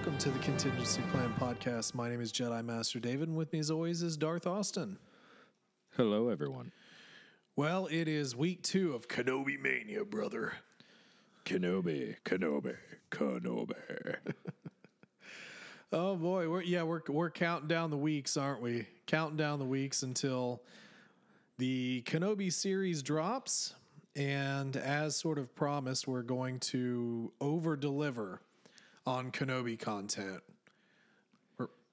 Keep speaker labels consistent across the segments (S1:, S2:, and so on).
S1: welcome to the Contingency Plan Podcast. My name is Jedi Master David, and with me, as always, is Darth Austin.
S2: Hello, everyone.
S1: Well, it is week two of Kenobi Mania, brother.
S2: Kenobi, Kenobi, Kenobi.
S1: Oh boy, we're yeah we're we're counting down the weeks, aren't we? Counting down the weeks until the Kenobi series drops, and as sort of promised, we're going to over deliver on Kenobi content.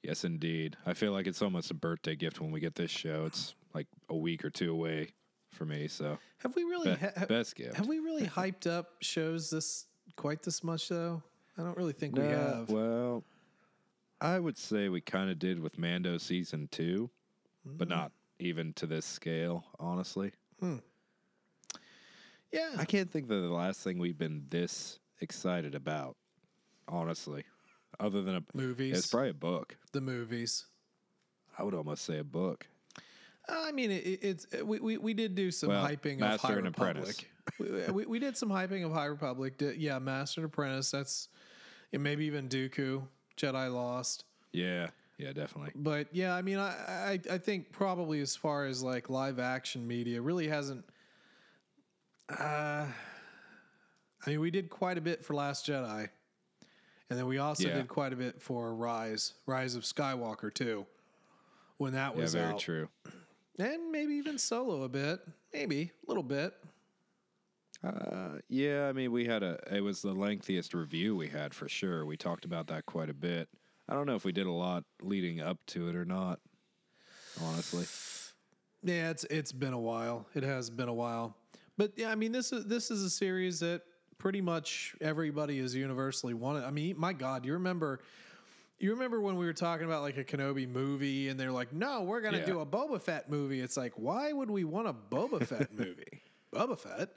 S2: yes, indeed. I feel like it's almost a birthday gift when we get this show. It's like a week or two away for me. So
S1: Have we really
S2: Be-
S1: ha-
S2: best gift.
S1: Have we really hyped up shows this quite this much though? I don't really think we have.
S2: Well, I would say we kind of did with Mando season two,
S1: Mm.
S2: but not even to this scale, honestly.
S1: yeah,
S2: I can't think of the last thing we've been this excited about, honestly, other than a
S1: Movies.
S2: It's probably a book.
S1: the movies.
S2: I would almost say a book.
S1: I mean, it, it's we, we we did do some
S2: Well,
S1: hyping
S2: Master
S1: of High
S2: and
S1: Republic. we, we, we did some hyping of High Republic. Did- yeah, Master and Apprentice. That's and maybe even Dooku, Jedi Lost.
S2: Yeah, yeah, definitely.
S1: But yeah, I mean, I, I I think probably as far as like live action media, really hasn't. Uh, I mean, we did quite a bit for Last Jedi, and then we also
S2: Yeah.
S1: did quite a bit for Rise, Rise of Skywalker too, when that was Yeah,
S2: very
S1: out,
S2: true.
S1: and maybe even Solo a bit, maybe a little bit.
S2: Uh, yeah, I mean, we had a. It was the lengthiest review we had for sure. We talked about that quite a bit. I don't know if we did a lot leading up to it or not. Honestly,
S1: Yeah, it's it's been a while. It has been a while. But yeah, I mean this is this is a series that pretty much everybody is universally wanted. I mean, my God, you remember you remember when we were talking about like a Kenobi movie and they're like, no, we're gonna
S2: Yeah.
S1: do a Boba Fett movie. It's like, why would we want a Boba Fett movie? Boba Fett?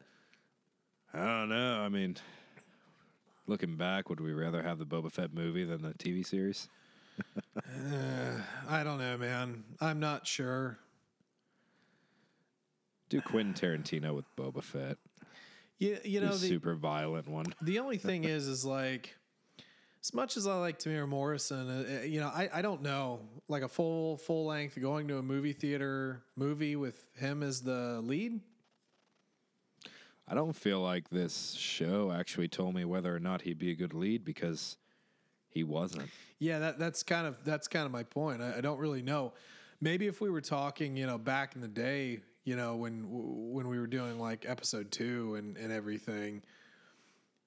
S2: I don't know. I mean, looking back, would we rather have the Boba Fett movie than the TV series?
S1: Uh, I don't know, man. I'm not sure.
S2: Do Quentin Tarantino with Boba Fett?
S1: You, you know, the,
S2: super violent one.
S1: The only thing is, is like, as much as I like Temuera Morrison, uh, uh, you know, I, I don't know, like a full full length going to a movie theater movie with him as the lead.
S2: I don't feel like this show actually told me whether or not he'd be a good lead because he wasn't.
S1: Yeah, that that's kind of that's kind of my point. I, I don't really know. Maybe if we were talking, you know, back in the day, you know, when when we were doing like episode two and and everything,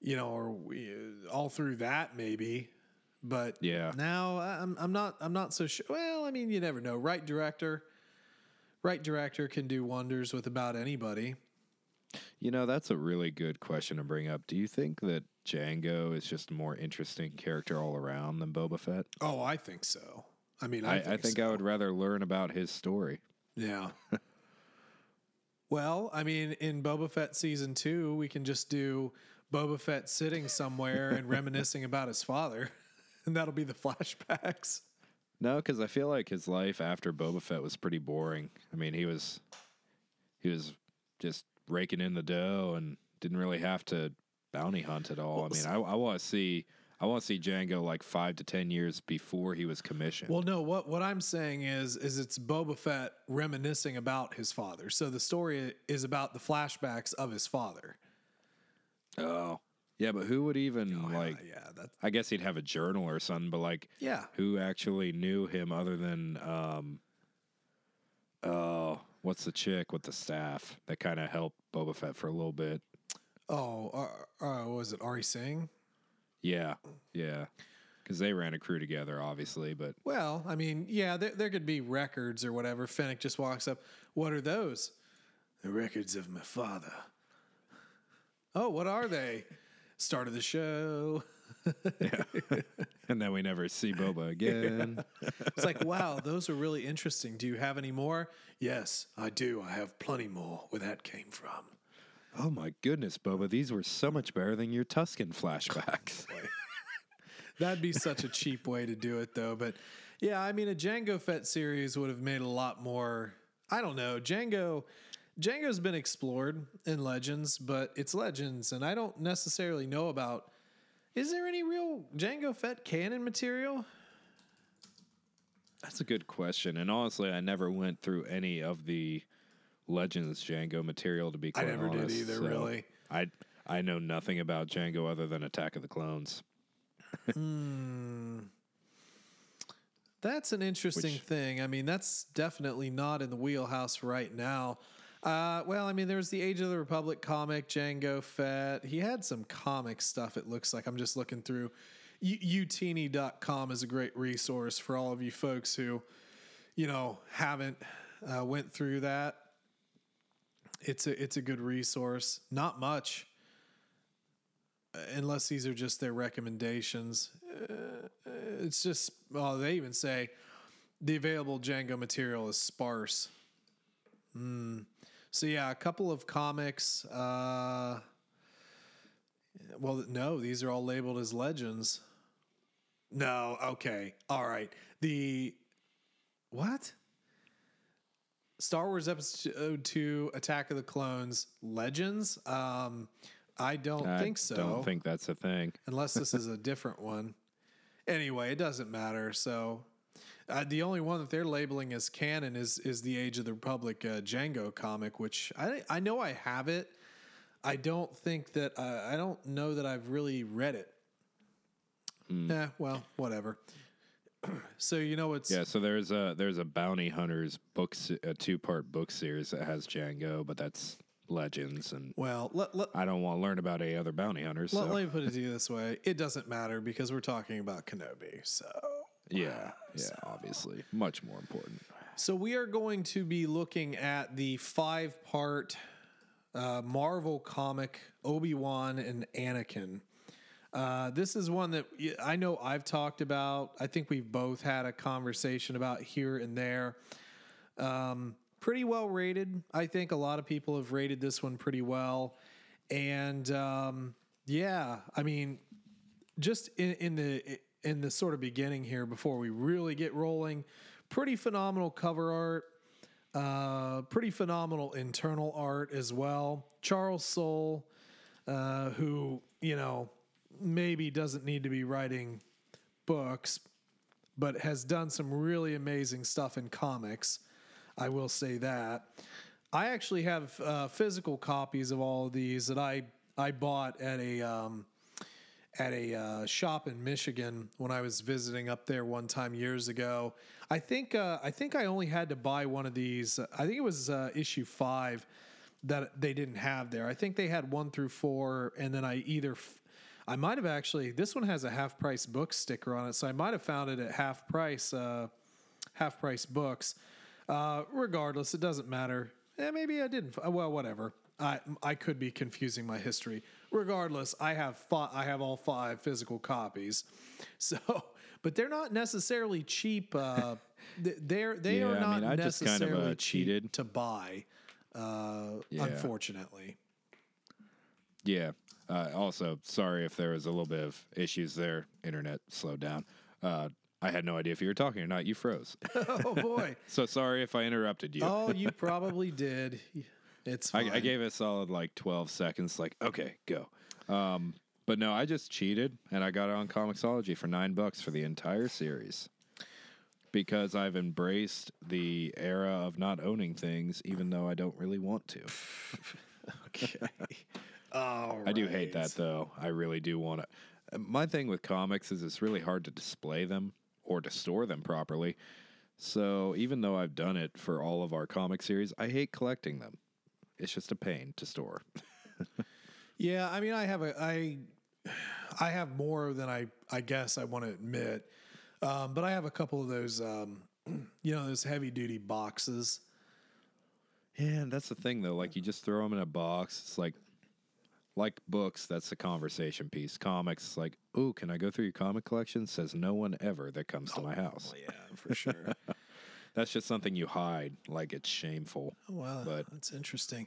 S1: you know, or we, all through that maybe. But
S2: Yeah.
S1: now I'm I'm not I'm not so sure. Well, I mean, you never know. Right director, right director can do wonders with about anybody.
S2: You know, that's a really good question to bring up. Do you think that Jango is just a more interesting character all around than Boba Fett?
S1: Oh, I think so. I mean,
S2: I,
S1: I
S2: I
S1: think,
S2: think,
S1: so.
S2: I would rather learn about his story.
S1: Yeah. well, I mean, in Boba Fett season two, we can just do Boba Fett sitting somewhere and reminiscing about his father, and that'll be the flashbacks.
S2: No, because I feel like his life after Boba Fett was pretty boring. I mean, he was he was just raking in the dough and didn't really have to bounty hunt at all. I mean, I, I want to see I want to see Jango like five to ten years before he was commissioned.
S1: Well, no, what what I'm saying is is it's Boba Fett reminiscing about his father. So the story is about the flashbacks of his father.
S2: oh, yeah, but who would even
S1: Oh,
S2: like?
S1: yeah, that
S2: I guess he'd have a journal or something, but like,
S1: yeah.
S2: who actually knew him other than um oh what's the chick with the staff that kind of helped Boba Fett for a little bit?
S1: Oh, uh, uh, what was it Aurra Sing?
S2: Yeah, yeah, because they ran a crew together, obviously. But
S1: Well, I mean, yeah, there, there could be records or whatever. Fennec just walks up. What are those? The records of my father. Oh, what are they? Start of the show.
S2: and then we never see Boba again.
S1: It's like, wow, those are really interesting. Do you have any more? Yes, I do. I have plenty more where that came from.
S2: Oh my goodness, Boba, these were so much better than your Tuscan flashbacks.
S1: That'd be such a cheap way to do it, though. But yeah, I mean, a Jango Fett series would have made a lot more. I don't know. Jango, Jango's been explored in Legends, but it's Legends, and I don't necessarily know about Is there any real Jango Fett canon material?
S2: That's a good question. And honestly, I never went through any of the Legends Jango material to be quite I
S1: never did either,
S2: so
S1: really.
S2: I I know nothing about Jango other than Attack of the Clones.
S1: That's an interesting
S2: Which-
S1: thing. I mean, that's definitely not in the wheelhouse right now. Uh, well, I mean, there was the Age of the Republic comic, Jango Fett. He had some comic stuff, it looks like. I'm just looking through. U- Utini.com is a great resource for all of you folks who, you know, haven't uh, went through that. It's a it's a good resource. Not much, uh, unless these are just their recommendations. It's just well they even say the available jango material is sparse. Hmm. so yeah a couple of comics uh well no these are all labeled as legends. No okay all right. The what star wars episode 2 attack of the clones legends um i don't
S2: I
S1: think so
S2: Don't think that's a thing.
S1: unless this is a different one. Anyway, it doesn't matter. So, uh, the only one that they're labeling as canon is is the Age of the Republic uh, Jango comic, which I I know I have it. I don't think that uh, I don't know that I've really read it. Yeah, well, whatever. so you know it's
S2: Yeah, so there's a there's a bounty hunters book a two part book series that has Jango, but that's Legends, and
S1: well let, let,
S2: I don't want to learn about any other bounty hunters.
S1: let,
S2: So
S1: let me put it to you this way: it doesn't matter because we're talking about Kenobi. So
S2: yeah, yeah, obviously, much more important.
S1: So we are going to be looking at the five-part uh, Marvel comic Obi Wan and Anakin. Uh, this is one that I know I've talked about. I think we've both had a conversation about here and there. Um, pretty well rated. I think a lot of people have rated this one pretty well. And um, yeah, I mean, just in, in the in the sort of beginning here before we really get rolling, pretty phenomenal cover art. Uh, pretty phenomenal internal art as well. Charles Soule, uh, who you know maybe doesn't need to be writing books, but has done some really amazing stuff in comics. I will say that. I actually have uh, physical copies of all of these that I I bought at a um, at a uh, shop in Michigan when I was visiting up there one time years ago. I think uh, I think I only had to buy one of these. I think it was uh, issue five that they didn't have there. I think they had one through four, and then I either I might have actually this one has a half price book sticker on it, so I might have found it at half price uh, half price books. Uh, regardless, it doesn't matter. Eh, maybe I didn't. Well, whatever. I I could be confusing my history. Regardless, I have fi- I have all five physical copies. So, but they're not necessarily cheap. Uh, they're they
S2: Yeah,
S1: are
S2: I
S1: not
S2: mean, I just kind of, uh,
S1: necessarily cheap
S2: cheated.
S1: to buy. Uh,
S2: Yeah.
S1: Unfortunately.
S2: Yeah. Uh, also, sorry if there was a little bit of issues there. Internet slowed down. Uh, I had no idea if you were talking or not. You froze.
S1: oh boy.
S2: so sorry if I interrupted you.
S1: Oh, you probably did. It's fine.
S2: I, I gave it a solid like 12 seconds, like, okay, go. Um, but no, I just cheated and I got it on Comixology for nine bucks for the entire series because I've embraced the era of not owning things, even though I don't really want to.
S1: okay. All
S2: I do hate
S1: right.
S2: that though. I really do want to. My thing with comics is it's really hard to display them or to store them properly. So even though I've done it for all of our comic series, I hate collecting them. It's just a pain to store.
S1: Yeah, I mean, I have a I, I have more than I I guess I want to admit, um, but I have a couple of those, um, you know, those heavy duty boxes.
S2: Yeah, and that's the thing though. Like you just throw them in a box. It's like, like books. That's the conversation piece. Comics. Like, oh, can I go through your comic collection? Says no one ever that comes to my house.
S1: Well, yeah, for sure.
S2: That's just something you hide. Like it's shameful.
S1: Oh, wow,
S2: But-
S1: that's interesting.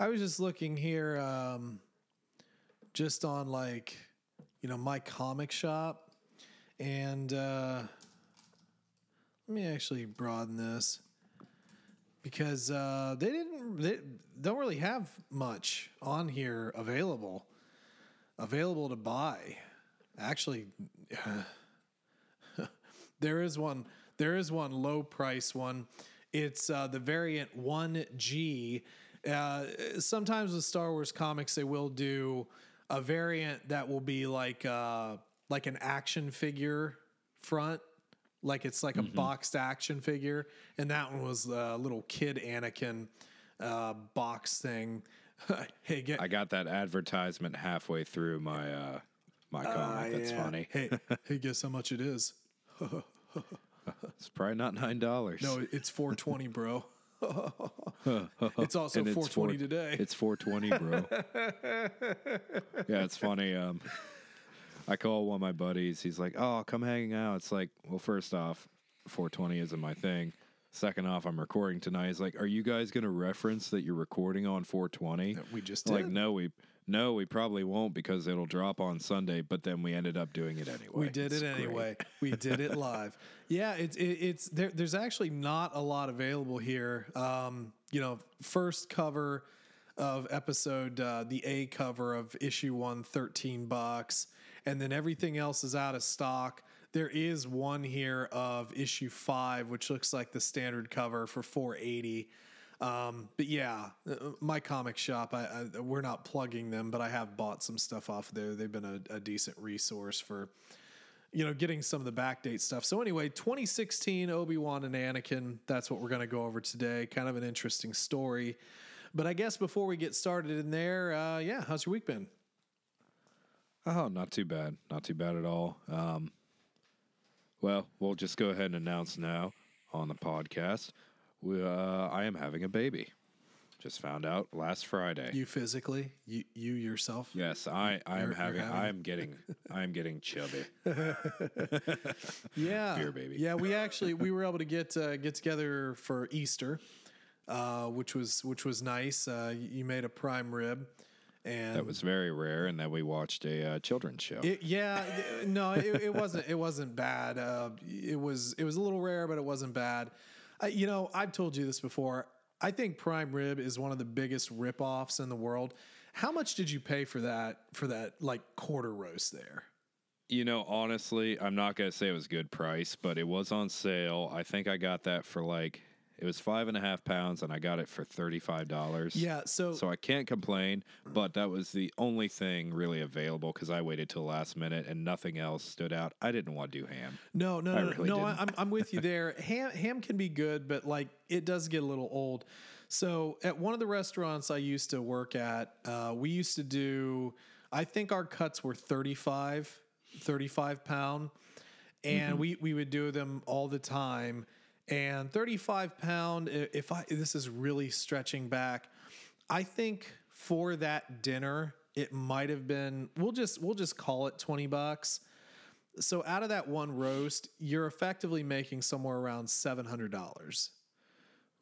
S1: I was just looking here, um, just on like, you know, my comic shop, and uh, let me actually broaden this because uh, they didn't, they don't really have much on here available, available to buy. actually, there is one. There is one low price one. It's uh, the variant one G. Uh, sometimes with Star Wars comics, they will do a variant that will be like uh, like an action figure front, like it's like a boxed action figure, and that one was a little kid Anakin uh, box thing. hey, get
S2: I got that advertisement halfway through my uh, my comic.
S1: Ah,
S2: That's
S1: yeah.
S2: funny.
S1: Hey, hey, guess how much it is?
S2: It's probably not nine dollars.
S1: No, it's 420, bro. it's also
S2: And it's
S1: 420
S2: four-
S1: today.
S2: It's 420, bro. yeah, it's funny. Um, I call one of my buddies. He's like, "Oh, come hanging out." It's like, well, first off, 420 isn't my thing. Second off, I'm recording tonight. He's like, "Are you guys going to reference that you're recording on 420?"
S1: we just
S2: like, no, we no, we probably won't because it'll drop on Sunday. But then we ended up doing it anyway.
S1: We did
S2: It's
S1: it
S2: great.
S1: anyway. We did it live. Yeah, it's it, it's there. There's actually not a lot available here. Um, you know, first cover of episode, uh, the A cover of issue one, 13 bucks, and then everything else is out of stock. There is one here of issue five, which looks like the standard cover for 480. Um, but yeah, uh, my comic shop, I, I, we're not plugging them, but I have bought some stuff off there. They've been a, a decent resource for, you know, getting some of the backdate stuff. So anyway, 2016 Obi-Wan and Anakin, that's what we're going to go over today. Kind of an interesting story. But I guess before we get started in there, uh, yeah, how's your week been?
S2: Oh, not too bad. Not too bad at all. Um, well, we'll just go ahead and announce now on the podcast. We, uh, I am having a baby. Just found out last Friday.
S1: You physically, you you yourself.
S2: yes, I, I am having,
S1: having-
S2: I am getting I am getting chubby.
S1: Yeah,
S2: Beer baby.
S1: Yeah, we actually we were able to get uh, get together for Easter, uh, which was which was nice. Uh, you made a prime rib, and
S2: That was very rare, and then we watched a uh, children's show.
S1: It, yeah, no, it, it wasn't. It wasn't bad. Uh, it was. It was a little rare, but it wasn't bad. Uh, you know, I've told you this before. I think prime rib is one of the biggest ripoffs in the world. How much did you pay for that? For that, like quarter roast there?
S2: You know, honestly, I'm not gonna say it was good price, but it was on sale. I think I got that for like it was five and a half pounds, and I got it for thirty five dollars.
S1: Yeah. So,
S2: So I can't complain, but that was the only thing really available because I waited till last minute and nothing else stood out. I didn't want to do ham.
S1: no, no,
S2: I
S1: no,
S2: really
S1: no.
S2: didn't.
S1: I'm I'm with you there. Ham ham can be good, but like it does get a little old. So at one of the restaurants I used to work at, uh, we used to do. I think our cuts were 35, 35 pound, and we we would do them all the time. And 35 pound, if I this is really stretching back, I think for that dinner it might have been. We'll just we'll just call it 20 bucks. So out of that one roast, you're effectively making somewhere around seven hundred dollars.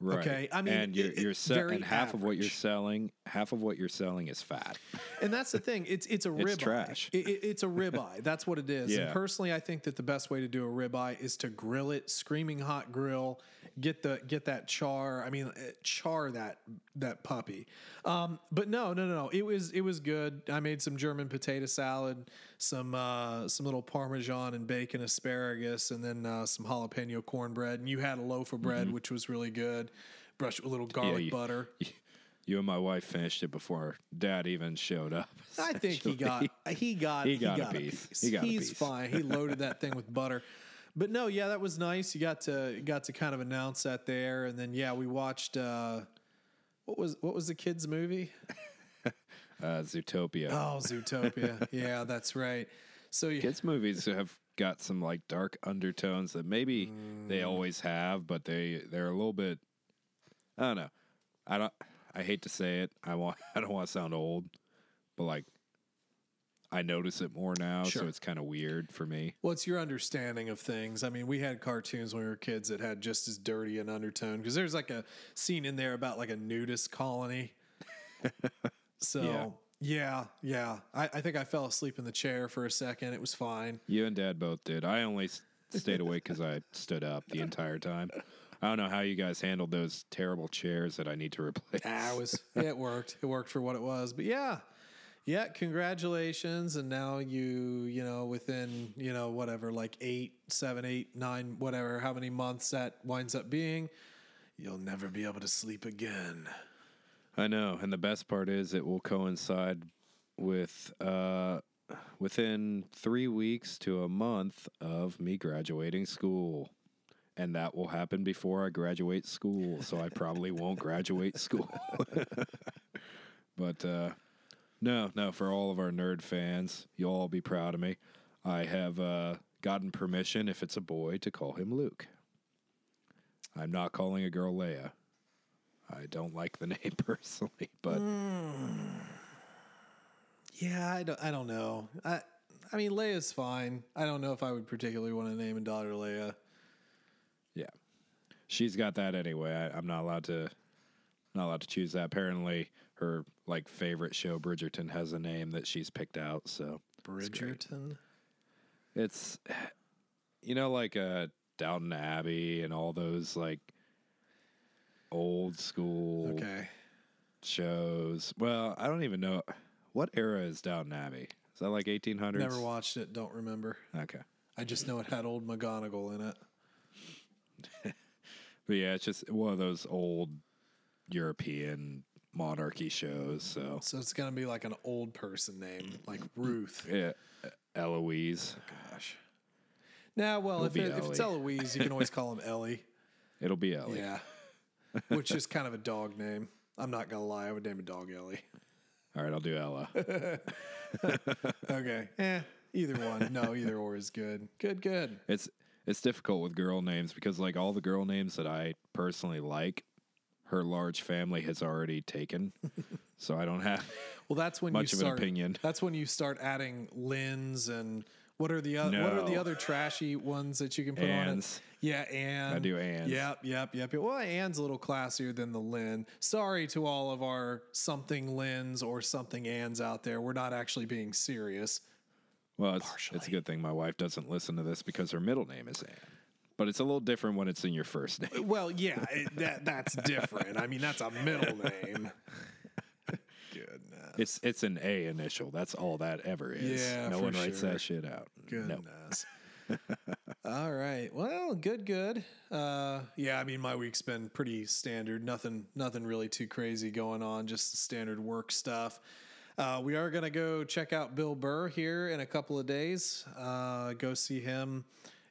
S2: Right.
S1: Okay, I mean,
S2: and you're, you're
S1: it's
S2: se-
S1: very
S2: and half of what you're selling, half of what you're selling is fat.
S1: And that's the thing. It's it's a ribeye.
S2: It's trash.
S1: It, it- it's a ribeye. That's what it is. And personally, I think that the best way to do a ribeye is to grill it, screaming hot grill, get the get that char. I mean, eh, char that that puppy. Um, but no, no, no, no. It was it was good. I made some German potato salad, some uh, some little Parmesan and bacon asparagus, and then uh, some jalapeno cornbread. And you had a loaf of bread, which was really good. Brush it with a little garlic
S2: Mm-hmm. you-
S1: butter.
S2: You and my wife finished it before Dad even showed up.
S1: I think he got he got
S2: He got a piece. He got a
S1: He's
S2: piece.
S1: fine. He loaded that thing with butter. But no, yeah, that was nice. You got to got to kind of announce that there, and then yeah, we watched uh, what was what was the kids' movie?
S2: uh, Zootopia.
S1: Oh, Zootopia. yeah, that's right. So yeah,
S2: Kids movies have got some like dark undertones that maybe
S1: Mm.
S2: they always have, but they they're a little bit. I don't know. I don't. I hate to say it. I want. I don't want to sound old, but like, I notice it more now,
S1: Sure.
S2: so it's kind of weird for me.
S1: what's your understanding of things? I mean, we had cartoons when we were kids that had just as dirty an undertone because there's like a scene in there about like a nudist colony. So
S2: Yeah.
S1: yeah, yeah. I, I think I fell asleep in the chair for a second. It was fine.
S2: You and Dad both did. I only stayed awake because I stood up the entire time. I don't know how you guys handled those terrible chairs that I need to replace.
S1: It was it worked. It worked for what it was. But yeah, yeah, congratulations. And now you, you know, within, you know, whatever, like eight, seven, eight, nine, whatever, how many months that winds up being, you'll never be able to sleep again.
S2: I know, and the best part is it will coincide with uh, within three weeks to a month of me graduating school. And that will happen before I graduate school, so I probably won't graduate school. but uh, no, no, for all of our nerd fans, you'll all be proud of me. I have uh, gotten permission, if it's a boy, to call him Luke. I'm not calling a girl Leia. I don't like the name personally, but
S1: Yeah, I don't, I don't know. I, I mean, Leia's fine. I don't know if I would particularly want to name a daughter Leia.
S2: yeah, she's got that anyway. I, I'm not allowed to, not allowed to choose that. Apparently, her like favorite show, Bridgerton, has a name that she's picked out. So
S1: Bridgerton.
S2: it's, you know, like uh, Downton Abbey and all those like old school
S1: Okay.
S2: shows. Well, I don't even know what era is Downton Abbey. Is that like 1800s?
S1: Never watched it. Don't remember.
S2: Okay.
S1: I just know it had old McGonagall in it.
S2: But yeah, it's just one of those old European monarchy shows. So
S1: So it's gonna be like an old person name, like Ruth.
S2: yeah, Eloise.
S1: Gosh. Now, well,
S2: It'll
S1: if,
S2: be
S1: it, if it's
S2: Ellie.
S1: Eloise, you can always call him Ellie.
S2: It'll be Ellie.
S1: Yeah. Which is kind of a dog name. I'm not gonna lie, I would name a dog Ellie.
S2: All right, I'll do Ella.
S1: Okay. Eh. Either one. No, either or is good. Good, good.
S2: it's it's difficult with girl names because like all the girl names that I personally like, her large family has already taken, so I don't have.
S1: Well, that's when
S2: Much
S1: you
S2: of an opinion.
S1: That's when you start adding Lynn's and what are the other what are the other trashy ones that you can put
S2: Anns.
S1: on it? Yeah, Ann.
S2: I do Ann's.
S1: Yep, yep, yep. Well, Ann's a little classier than the Lynn. Sorry to all of our something Lynn's or something Ann's out there. We're not actually being serious.
S2: Well, it's, it's a good thing my wife doesn't listen to this because her middle name is Anne. But it's a little different when it's in your first name.
S1: Well, yeah, it, that that's different. I mean, that's a middle name. Goodness.
S2: It's it's an A initial. That's all that ever is.
S1: Yeah,
S2: no one writes
S1: sure.
S2: that shit out.
S1: Goodness. All right. Well, good, good. Uh, yeah, I mean, my week's been pretty standard. Nothing, nothing really too crazy going on. Just the standard work stuff. Uh, we are gonna go check out Bill Burr here in a couple of days. Uh, go see him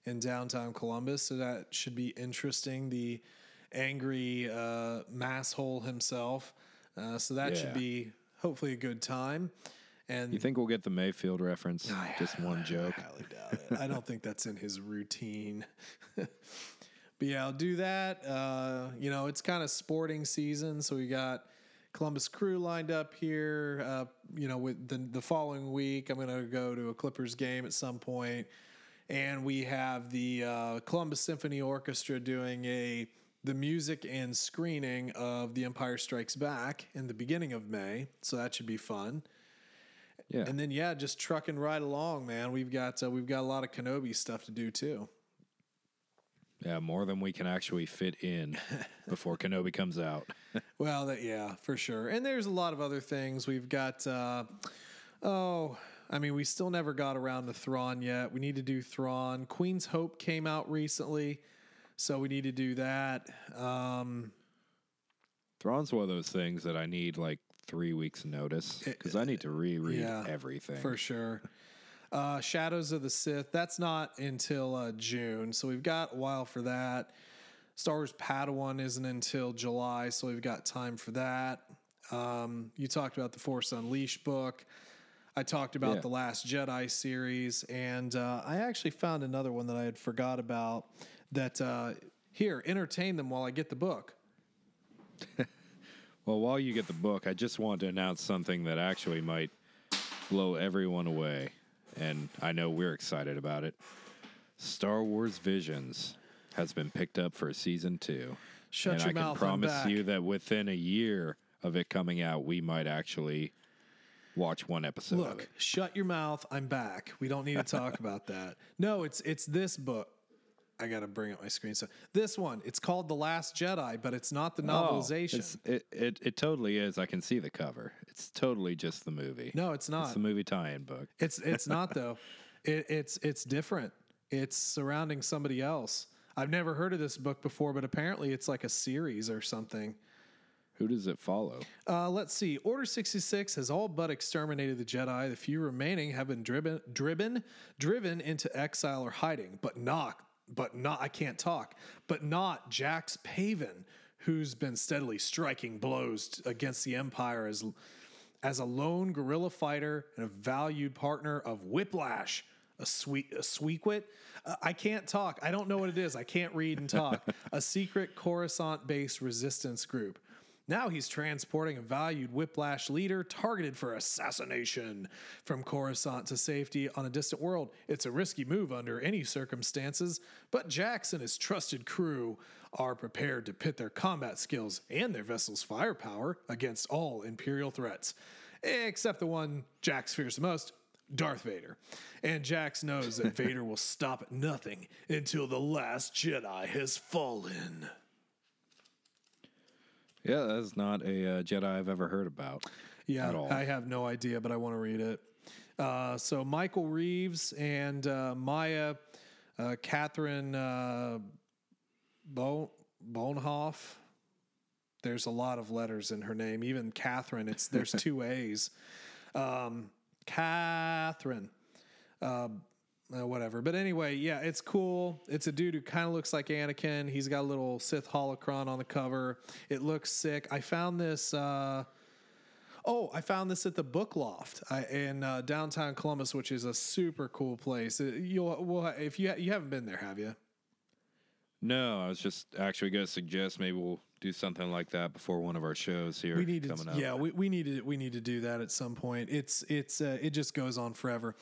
S1: in downtown Columbus. So that should be interesting. The angry uh, masshole himself. Uh, so that should be hopefully a good time. And
S2: You think we'll get the Mayfield reference? Just one joke.
S1: I highly doubt it. I don't think that's in his routine. but yeah, I'll do that. Uh, you know, it's kind of sporting season, so we got Columbus Crew lined up here. Uh, you know, with the the following week, I'm going to go to a Clippers game at some point, and we have the uh, Columbus Symphony Orchestra doing a the music and screening of The Empire Strikes Back in the beginning of May, so that should be fun.
S2: Yeah.
S1: And then yeah, just trucking right along, man. We've got uh, we've got a lot of Kenobi stuff to do too.
S2: yeah, more than we can actually fit in before Kenobi comes out.
S1: Well, that yeah, for sure. And there's a lot of other things. We've got uh, oh, I mean, we still never got around to Thrawn yet. We need to do Thrawn. Queen's Hope came out recently, so we need to do that. Um,
S2: Thrawn's one of those things that I need like three weeks notice because I need to reread
S1: yeah,
S2: everything.
S1: for sure. Uh, Shadows of the Sith. That's not until uh, June, so we've got a while for that. Star Wars Padawan isn't until July, so we've got time for that. Um, you talked about the Force Unleashed book. I talked about
S2: Yeah.
S1: the Last Jedi series, and uh, I actually found another one that I had forgot about. That uh, here, entertain them while I get the book.
S2: Well, while you get the book, I just want to announce something that actually might blow everyone away. And I know we're excited about it. Star Wars Visions has been picked up for a season two.
S1: Shut
S2: and
S1: your
S2: I can
S1: mouth, I'm
S2: promise you that within a year of it coming out, we might actually watch one episode
S1: Look, shut your mouth. I'm back. We don't need to talk about that. No, it's it's this book. I got to bring up my screen. So this one, it's called The Last Jedi, but it's not the
S2: Oh,
S1: novelization.
S2: it's- it, it it totally is. I can see the cover. It's totally just the movie.
S1: no, it's not.
S2: it's the movie tie-in book.
S1: It's it's not though. It, it's it's different. It's surrounding somebody else. I've never heard of this book before, but apparently it's like a series or something.
S2: Who does it follow?
S1: Uh, let's see. Order 66 has all but exterminated the Jedi. The few remaining have been driven, driven, driven into exile or hiding, but not, but not. I can't talk. But not Jax Pavan, who's been steadily striking blows against the Empire as, as a lone guerrilla fighter and a valued partner of Whiplash. A sweet, a sweetwit. Uh, I can't talk. I don't know what it is. I can't read and talk. a secret Coruscant-based resistance group. Now he's transporting a valued Whiplash leader targeted for assassination from Coruscant to safety on a distant world. It's a risky move under any circumstances, but Jax and his trusted crew are prepared to pit their combat skills and their vessel's firepower against all Imperial threats, except the one Jax fears the most. Darth Vader. And Jax knows that Vader will stop at nothing until the last Jedi has fallen.
S2: Yeah, that's not a uh, Jedi I've ever heard about.
S1: Yeah,
S2: at all.
S1: I have no idea, but I want to read it. Uh, so Michael Reaves and uh, Maya, uh, Catherine uh, Bo- Bohnhoff. There's a lot of letters in her name. Even Catherine, it's there's two A's. Um, Catherine. Uh, uh, whatever. But anyway, yeah, it's cool. It's a dude who kind of looks like Anakin. He's got a little Sith holocron on the cover. It looks sick. I found this. Uh, oh, I found this at the Book Loft I, in uh, downtown Columbus, which is a super cool place. Uh, You'll, well, if you you haven't been there, have you?
S2: No, I was just actually going to suggest maybe we'll do something like that before one of our shows here
S1: We need to,
S2: up.
S1: yeah, we, we need to we need to do that at some point. It's it's uh, it just goes on forever.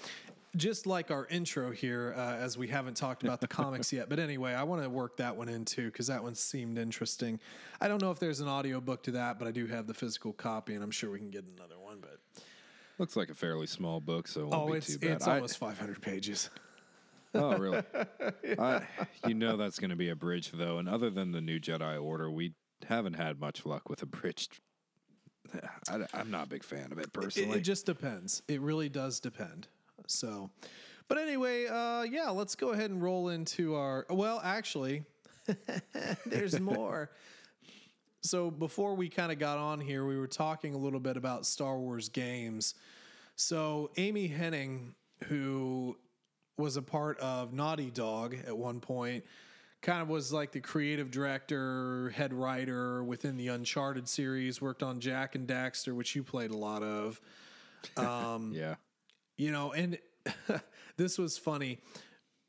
S1: Just like our intro here, uh, as we haven't talked about the comics yet. But anyway, I want to work that one in too because that one seemed interesting. I don't know if there's an audio book to that, but I do have the physical copy, and I'm sure we can get another one. But
S2: Looks like a fairly small book, so it won't
S1: oh,
S2: be
S1: it's
S2: too bad.
S1: it's
S2: I-
S1: almost 500 pages.
S2: oh, really? I, you know that's going to be a bridge, though. And other than the new Jedi Order, we haven't had much luck with a bridged. I, am not a big fan of it
S1: It,
S2: personally.
S1: it just depends. It really does depend. So, but anyway, uh, yeah, let's go ahead and roll into our. Well, actually, there's more. So before we kind of got on here, we were talking a little bit about Star Wars games. So Amy Hennig, who was a part of Naughty Dog at one point, kind of was like the creative director, head writer within the Uncharted series, worked on Jak and Daxter, which you played a lot of. Um,
S2: yeah.
S1: You know, and this was funny.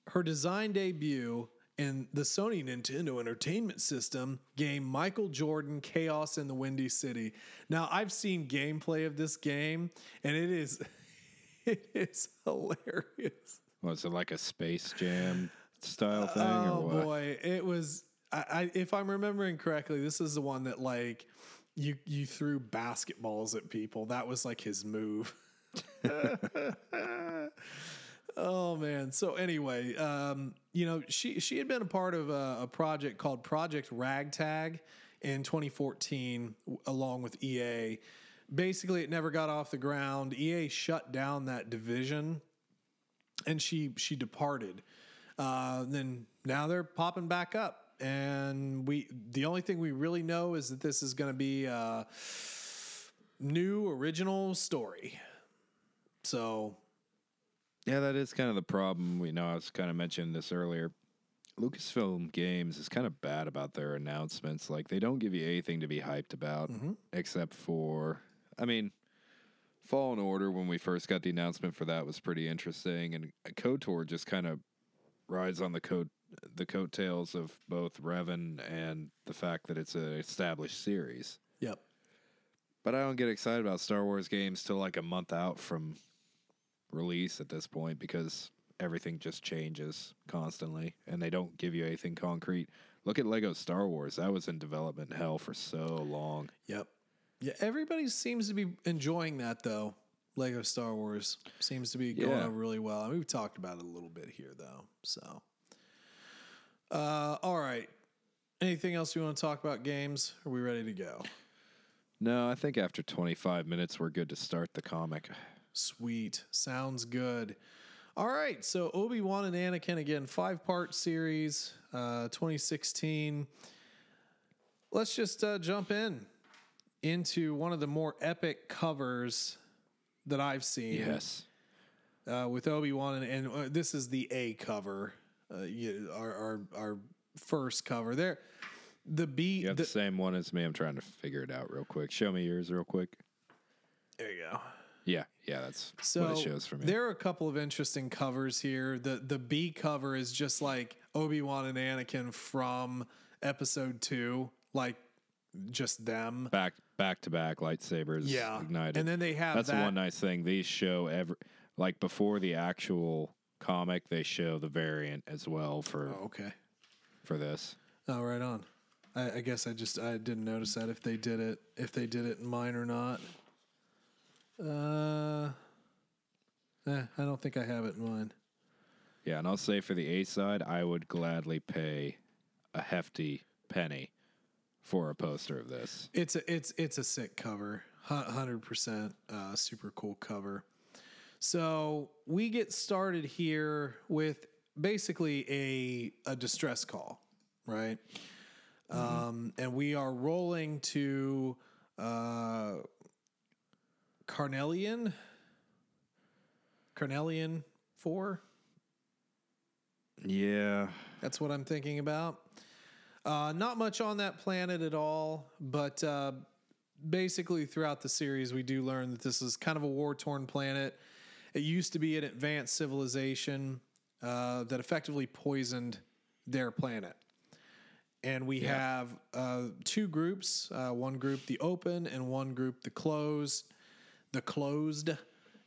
S1: Her design debut in the Sony Nintendo Entertainment System game Michael Jordan Chaos in the Windy City. Now, I've seen gameplay of this game and it is it is hilarious.
S2: Was it like a Space Jam style uh, thing
S1: Oh
S2: or what?
S1: boy, it was I, I if I'm remembering correctly, this is the one that like you you threw basketballs at people. That was like his move. oh man. So anyway, um, you know, she she had been a part of a, a project called Project Ragtag in 2014 along with EA. Basically, it never got off the ground. EA shut down that division and she she departed. Uh, then now they're popping back up, and we the only thing we really know is that this is going to be a new original story. So
S2: Yeah, that is kind of the problem. We know I was kind of mentioning this earlier. Lucasfilm Games is kind of bad about their announcements. Like they don't give you anything to be hyped about, mm-hmm. except for, I mean, Fallen Order. When we first got the announcement for that, was pretty interesting, and Kotor just kind of rides on the coat the coattails of both Revan and the fact that it's an established series.
S1: yep,
S2: But I don't get excited about Star Wars games till like a month out from release at this point because everything just changes constantly and they don't give you anything concrete. Look at Lego Star Wars. That was in development hell for so long.
S1: yep, yeah. Everybody seems to be enjoying that though. Lego Star Wars seems to be going
S2: Yeah.
S1: over really well. I mean, we've talked about it a little bit here though. So, uh, all right. Anything else you want to talk about games? Are we ready to go?
S2: No, I think after 25 minutes, we're good to start the comic.
S1: Sweet. Sounds good. All right. So Obi Wan and Anakin, again, five part series, uh, 2016. Let's just uh, jump in into one of the more epic covers that I've seen.
S2: Yes.
S1: Uh, with Obi Wan, and, and uh, this is the A cover, uh, you, our, our our first cover. There, the B.
S2: You have
S1: the,
S2: the same one as me. I'm trying to figure it out real quick. Show me yours real quick.
S1: there you go.
S2: Yeah, yeah, that's
S1: So
S2: what it shows for me.
S1: there are a couple of interesting covers here. The the B cover is just like Obi Wan and Anakin from Episode Two, like just them.
S2: back back to back lightsabers Yeah, ignited.
S1: and then they have
S2: that's
S1: that.
S2: the one nice thing. These show every like before the actual comic, they show the variant as well for
S1: Oh, okay.
S2: for this.
S1: Oh, right on. I, I guess I just I didn't notice that if they did it if they did it in mine or not. Uh, eh, I don't think I have it in mine.
S2: Yeah, and I'll say for the A side, I would gladly pay a hefty penny for a poster of this.
S1: It's a it's it's a sick cover, hundred percent, uh, super cool cover. So we get started here with basically a a distress call, right? Um, and we are rolling to uh, Carnelian, Carnelian four.
S2: Yeah,
S1: That's what I'm thinking about. Uh, not much on that planet at all, but uh, basically throughout the series, we do learn that this is kind of a war torn planet. It used to be an advanced civilization uh, that effectively poisoned their planet. And we have uh, two groups uh, one group, the open, and one group, the closed. The closed.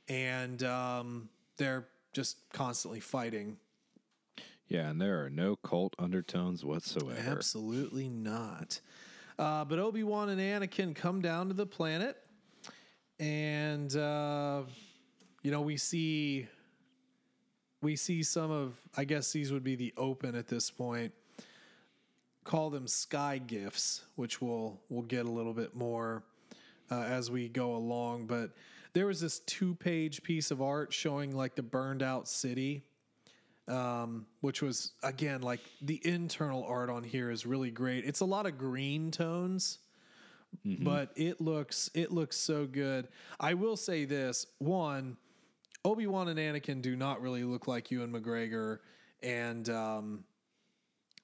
S1: And um, they're just constantly fighting
S2: yeah, and there are no cult undertones whatsoever.
S1: Absolutely not. Uh, but Obi Wan and Anakin come down to the planet, and uh, you know we see we see some of I guess these would be the open at this point. Call them sky gifts, which we'll we'll get a little bit more uh, as we go along. But there was this two page piece of art showing like the burned out city um, which was again like the internal art on here is really great. It's a lot of green tones, but it looks it looks so good. I will say this: one, Obi Wan and Anakin do not really look like Ewan McGregor, and um,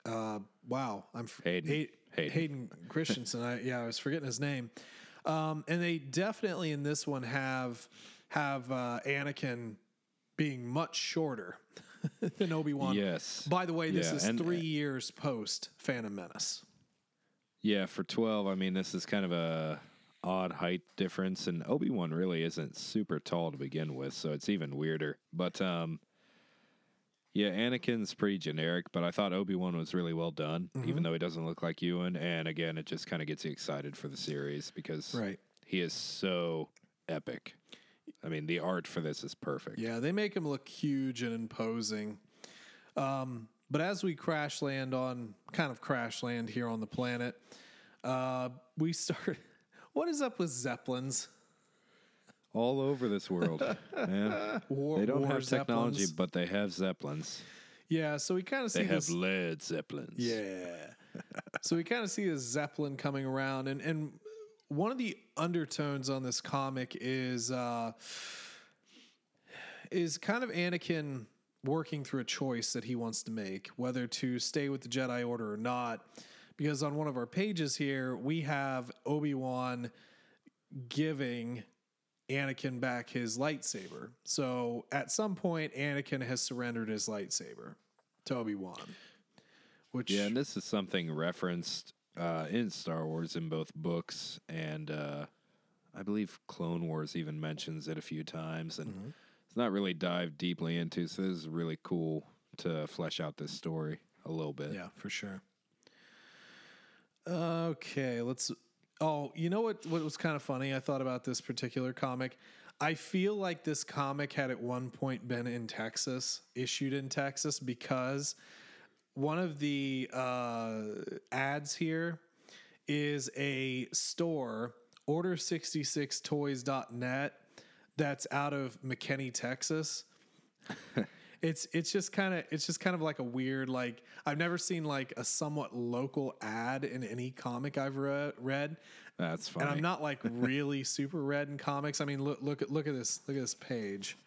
S1: uh, wow, I'm
S2: Hayden.
S1: Hay-
S2: Hayden.
S1: Hayden Christensen. I yeah, I was forgetting his name. Um, and they definitely in this one have have uh, Anakin being much shorter than Obi Wan.
S2: Yes.
S1: By the way, this
S2: Yeah,
S1: is
S2: and-
S1: three years post Phantom Menace.
S2: Yeah, for 12, I mean, this is kind of a odd height difference and Obi-Wan really isn't super tall to begin with, so it's even weirder. But um yeah, Anakin's pretty generic, but I thought Obi-Wan was really well done,
S1: Mm-hmm.
S2: even though he doesn't look like Ewan, and again, it just kind of gets you excited for the series because
S1: Right.
S2: he is so epic. I mean, the art for this is perfect.
S1: Yeah, they make him look huge and imposing. Um, but as we crash land on kind of crash land here on the planet, uh, we start. What is up with zeppelins?
S2: All over this world, man.
S1: War,
S2: They don't have technology,
S1: zeppelins.
S2: but they have zeppelins.
S1: Yeah, so we kind of see
S2: They have
S1: this.
S2: lead zeppelins.
S1: Yeah. so we kind of see a zeppelin coming around, and and one of the undertones on this comic is uh, is kind of Anakin working through a choice that he wants to make, whether to stay with the Jedi Order or not. Because on one of our pages here, we have Obi Wan giving Anakin back his lightsaber. So at some point, Anakin has surrendered his lightsaber to Obi Wan. Which
S2: Yeah, and this is something referenced uh, in Star Wars in both books and uh, I believe Clone Wars even mentions it a few times, and
S1: Mm-hmm.
S2: it's not really dived deeply into. So this is really cool to flesh out this story a little bit.
S1: Yeah, for sure. Okay, let's. Oh, you know what? What was kind of funny? I thought about this particular comic. I feel like this comic had at one point been in Texas, issued in Texas, because one of the uh, ads here is a store, order66toys.net, that's out of McKinney, Texas. it's it's just kind of it's just kind of like a weird like I've never seen like a somewhat local ad in any comic I've re- read.
S2: That's funny.
S1: And I'm not like really super read in comics. I mean, look look at look at this look at this page.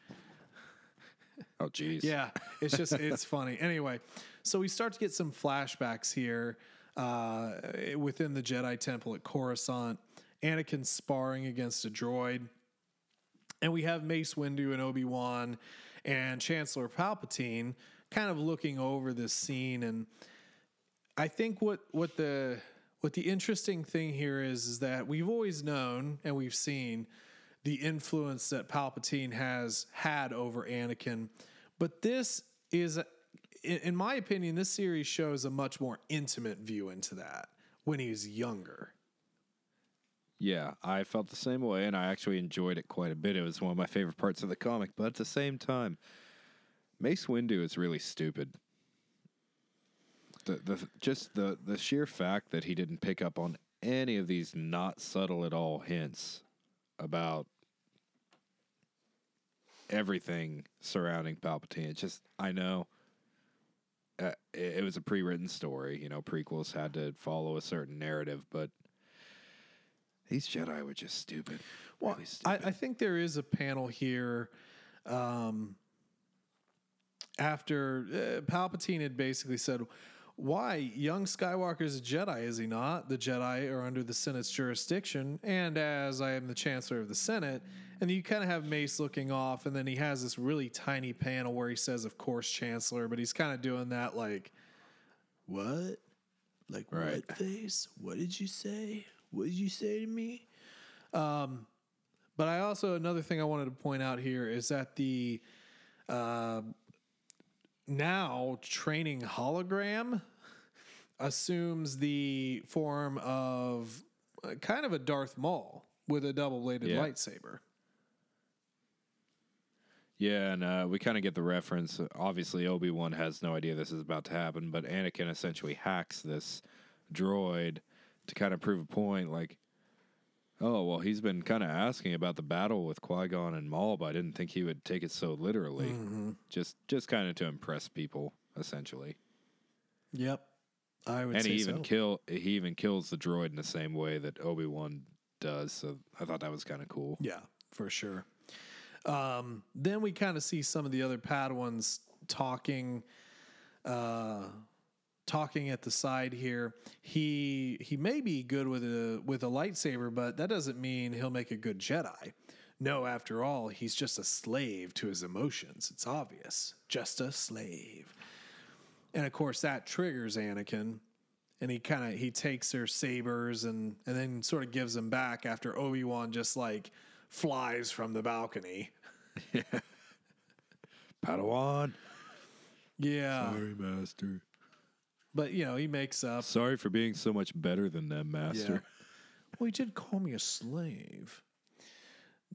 S2: oh, geez.
S1: Yeah, it's just it's funny. Anyway, so we start to get some flashbacks here uh, within the Jedi Temple at Coruscant. Anakin sparring against a droid, and we have Mace Windu and Obi Wan and Chancellor Palpatine kind of looking over this scene. And I think what what the what the interesting thing here is is that we've always known and we've seen the influence that Palpatine has had over Anakin, but this is, in, my opinion, this series shows a much more intimate view into that when he's younger.
S2: Yeah, I felt the same way, and I actually enjoyed it quite a bit. It was one of my favorite parts of the comic, but at the same time, Mace Windu is really stupid. The the just the the sheer fact that he didn't pick up on any of these not subtle at all hints about everything surrounding Palpatine. It's just I know uh, it, it was a pre-written story. You know, prequels had to follow a certain narrative, but these Jedi were just stupid.
S1: Well,
S2: really
S1: I,
S2: stupid.
S1: I think there is a panel here. Um, after uh, Palpatine had basically said, "Why young Skywalker's a Jedi? Is he not? The Jedi are under the Senate's jurisdiction, and as I am the Chancellor of the Senate." And you kind of have Mace looking off, and then he has this really tiny panel where he says, "Of course, Chancellor," but he's kind of doing that like, "What? Like
S2: Right.
S1: what face? What did you say? What did you say to me?" Um, but I also another thing I wanted to point out here is that the uh, now training hologram assumes the form of uh, kind of a Darth Maul with a double bladed
S2: Yeah.
S1: lightsaber.
S2: Yeah, and uh, we kind of get the reference. Obviously, Obi Wan has no idea this is about to happen, but Anakin essentially hacks this droid to kind of prove a point. Like, oh well, he's been kind of asking about the battle with Qui Gon and Maul, but I didn't think he would take it so literally.
S1: Mm-hmm.
S2: Just, just kind of to impress people, essentially.
S1: Yep, I would
S2: and he even
S1: so.
S2: kill he even kills the droid in the same way that Obi Wan does. So I thought that was kind of cool.
S1: Yeah, for sure. Um, then we kind of see some of the other Padawans talking, uh, talking at the side here. He he may be good with a with a lightsaber, but that doesn't mean he'll make a good Jedi. No, after all, he's just a slave to his emotions. It's obvious, just a slave. And of course, that triggers Anakin, and he kind of he takes their sabers and and then sort of gives them back after Obi Wan just like flies from the balcony.
S2: Padawan,
S1: Yeah,
S2: sorry, Master.
S1: But you know he makes up.
S2: Sorry for being so much better than them, Master.
S1: Well, he did call me a slave.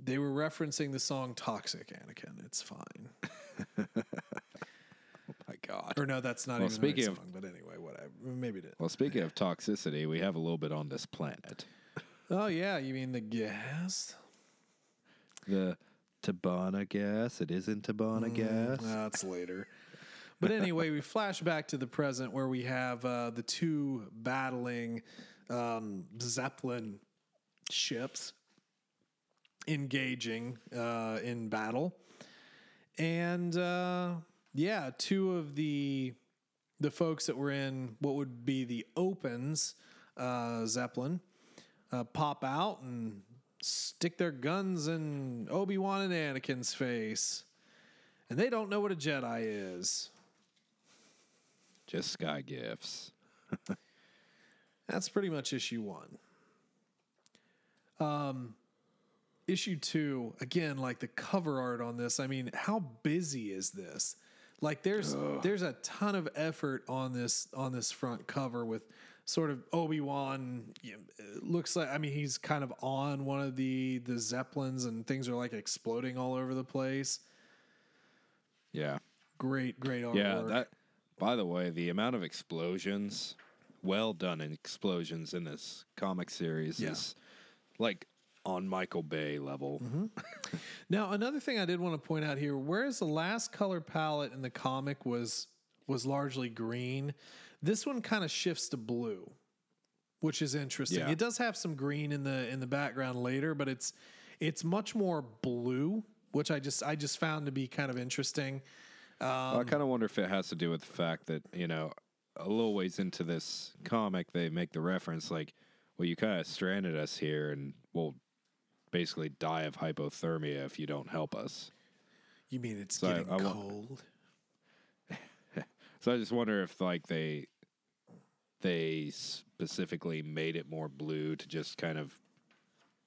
S1: They were referencing the song "Toxic," Anakin. It's fine.
S2: Oh my God.
S1: Or no, that's not
S2: Well,
S1: even
S2: speaking
S1: right song. But anyway, whatever. Maybe it is.
S2: Well, speaking of toxicity, we have a little bit on this planet.
S1: Oh yeah, you mean the gas?
S2: The Tibanna gas. It isn't Tibanna mm, gas.
S1: That's later. But anyway, we flash back to the present where we have uh, the two battling um, Zeppelin ships engaging uh, in battle, and uh, yeah, two of the the folks that were in what would be the opens uh, Zeppelin uh, pop out and stick their guns in Obi Wan and Anakin's face, and they don't know what a Jedi is.
S2: Just sky gifts.
S1: That's pretty much issue one. Um, issue two, again, like the cover art on this. I mean, how busy is this? Like, there's there's a ton of effort on this on this front cover with sort of Obi Wan. Looks like I mean he's kind of on one of the the zeppelins and things are like exploding all over the place.
S2: Yeah.
S1: Great, great artwork.
S2: Yeah, that By the way, the amount of explosions, well done in explosions in this comic series
S1: Yeah.
S2: is like on Michael Bay level. Mm-hmm.
S1: Now, another thing I did want to point out here, whereas the last color palette in the comic was was largely green, this one kind of shifts to blue, which is interesting.
S2: Yeah.
S1: It does have some green in the in the background later, but it's it's much more blue, which I just I just found to be kind of interesting.
S2: Well, I um, kind of wonder if it has to do with the fact that, you know, a little ways into this comic, they make the reference like, well, you kind of stranded us here and we'll basically die of hypothermia if you don't help us.
S1: You mean it's
S2: So I-
S1: getting
S2: I
S1: cold?
S2: So I just wonder if like they they specifically made it more blue to just kind of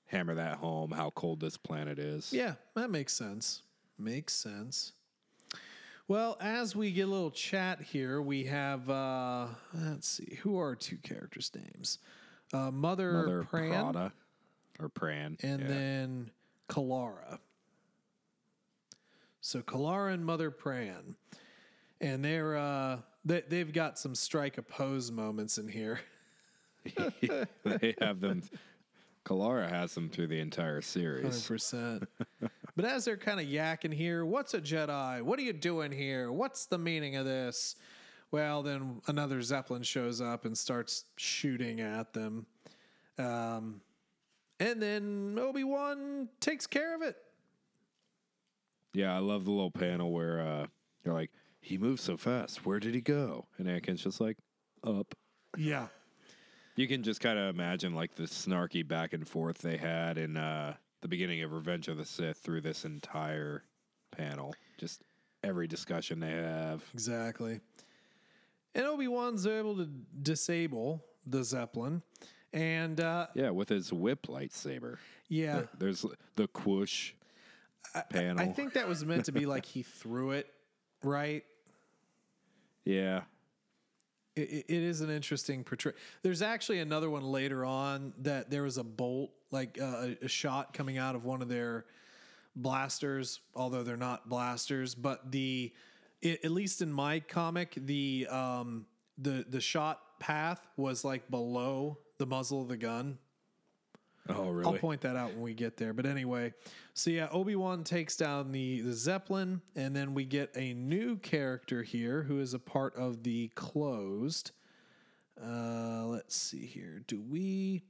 S2: hammer that home how cold this planet is.
S1: Yeah, that makes sense. Makes sense. Well, as we get a little chat here, we have uh let's see, who are two characters' names? Uh Mother,
S2: Mother
S1: Pran
S2: Prada or Pran.
S1: and
S2: yeah.
S1: then Kalara. So Kalara and Mother Pran. And they're uh they they've got some strike a pose moments in here.
S2: they have them. Kalara has them through the entire series.
S1: Hundred percent. But as they're kind of yakking here, what's a Jedi? What are you doing here? What's the meaning of this? Well, then another Zeppelin shows up and starts shooting at them. Um, and then Obi Wan takes care of it.
S2: Yeah, I love the little panel where uh, they're like, "He moves so fast. Where did he go?" And Anakin's just like, "Up."
S1: Yeah.
S2: You can just kind of imagine like the snarky back and forth they had in uh, the beginning of Revenge of the Sith through this entire panel. Just every discussion they have.
S1: Exactly. And Obi Wan's able to disable the Zeppelin. And uh,
S2: Yeah, with his whip lightsaber.
S1: yeah,
S2: There's the quoosh panel.
S1: I think that was meant to be like he threw it, right?
S2: yeah.
S1: It, it- it is an interesting portray. There's actually another one later on that there was a bolt, like uh, a, shot coming out of one of their blasters, although they're not blasters. But the, i at least in my comic, the um, the the shot path was like below the muzzle of the gun.
S2: Oh,
S1: I'll point that out when we get there. But anyway, so yeah, Obi Wan takes down the, the Zeppelin, and then we get a new character here who is a part of the closed. Uh, let's see here. Do we?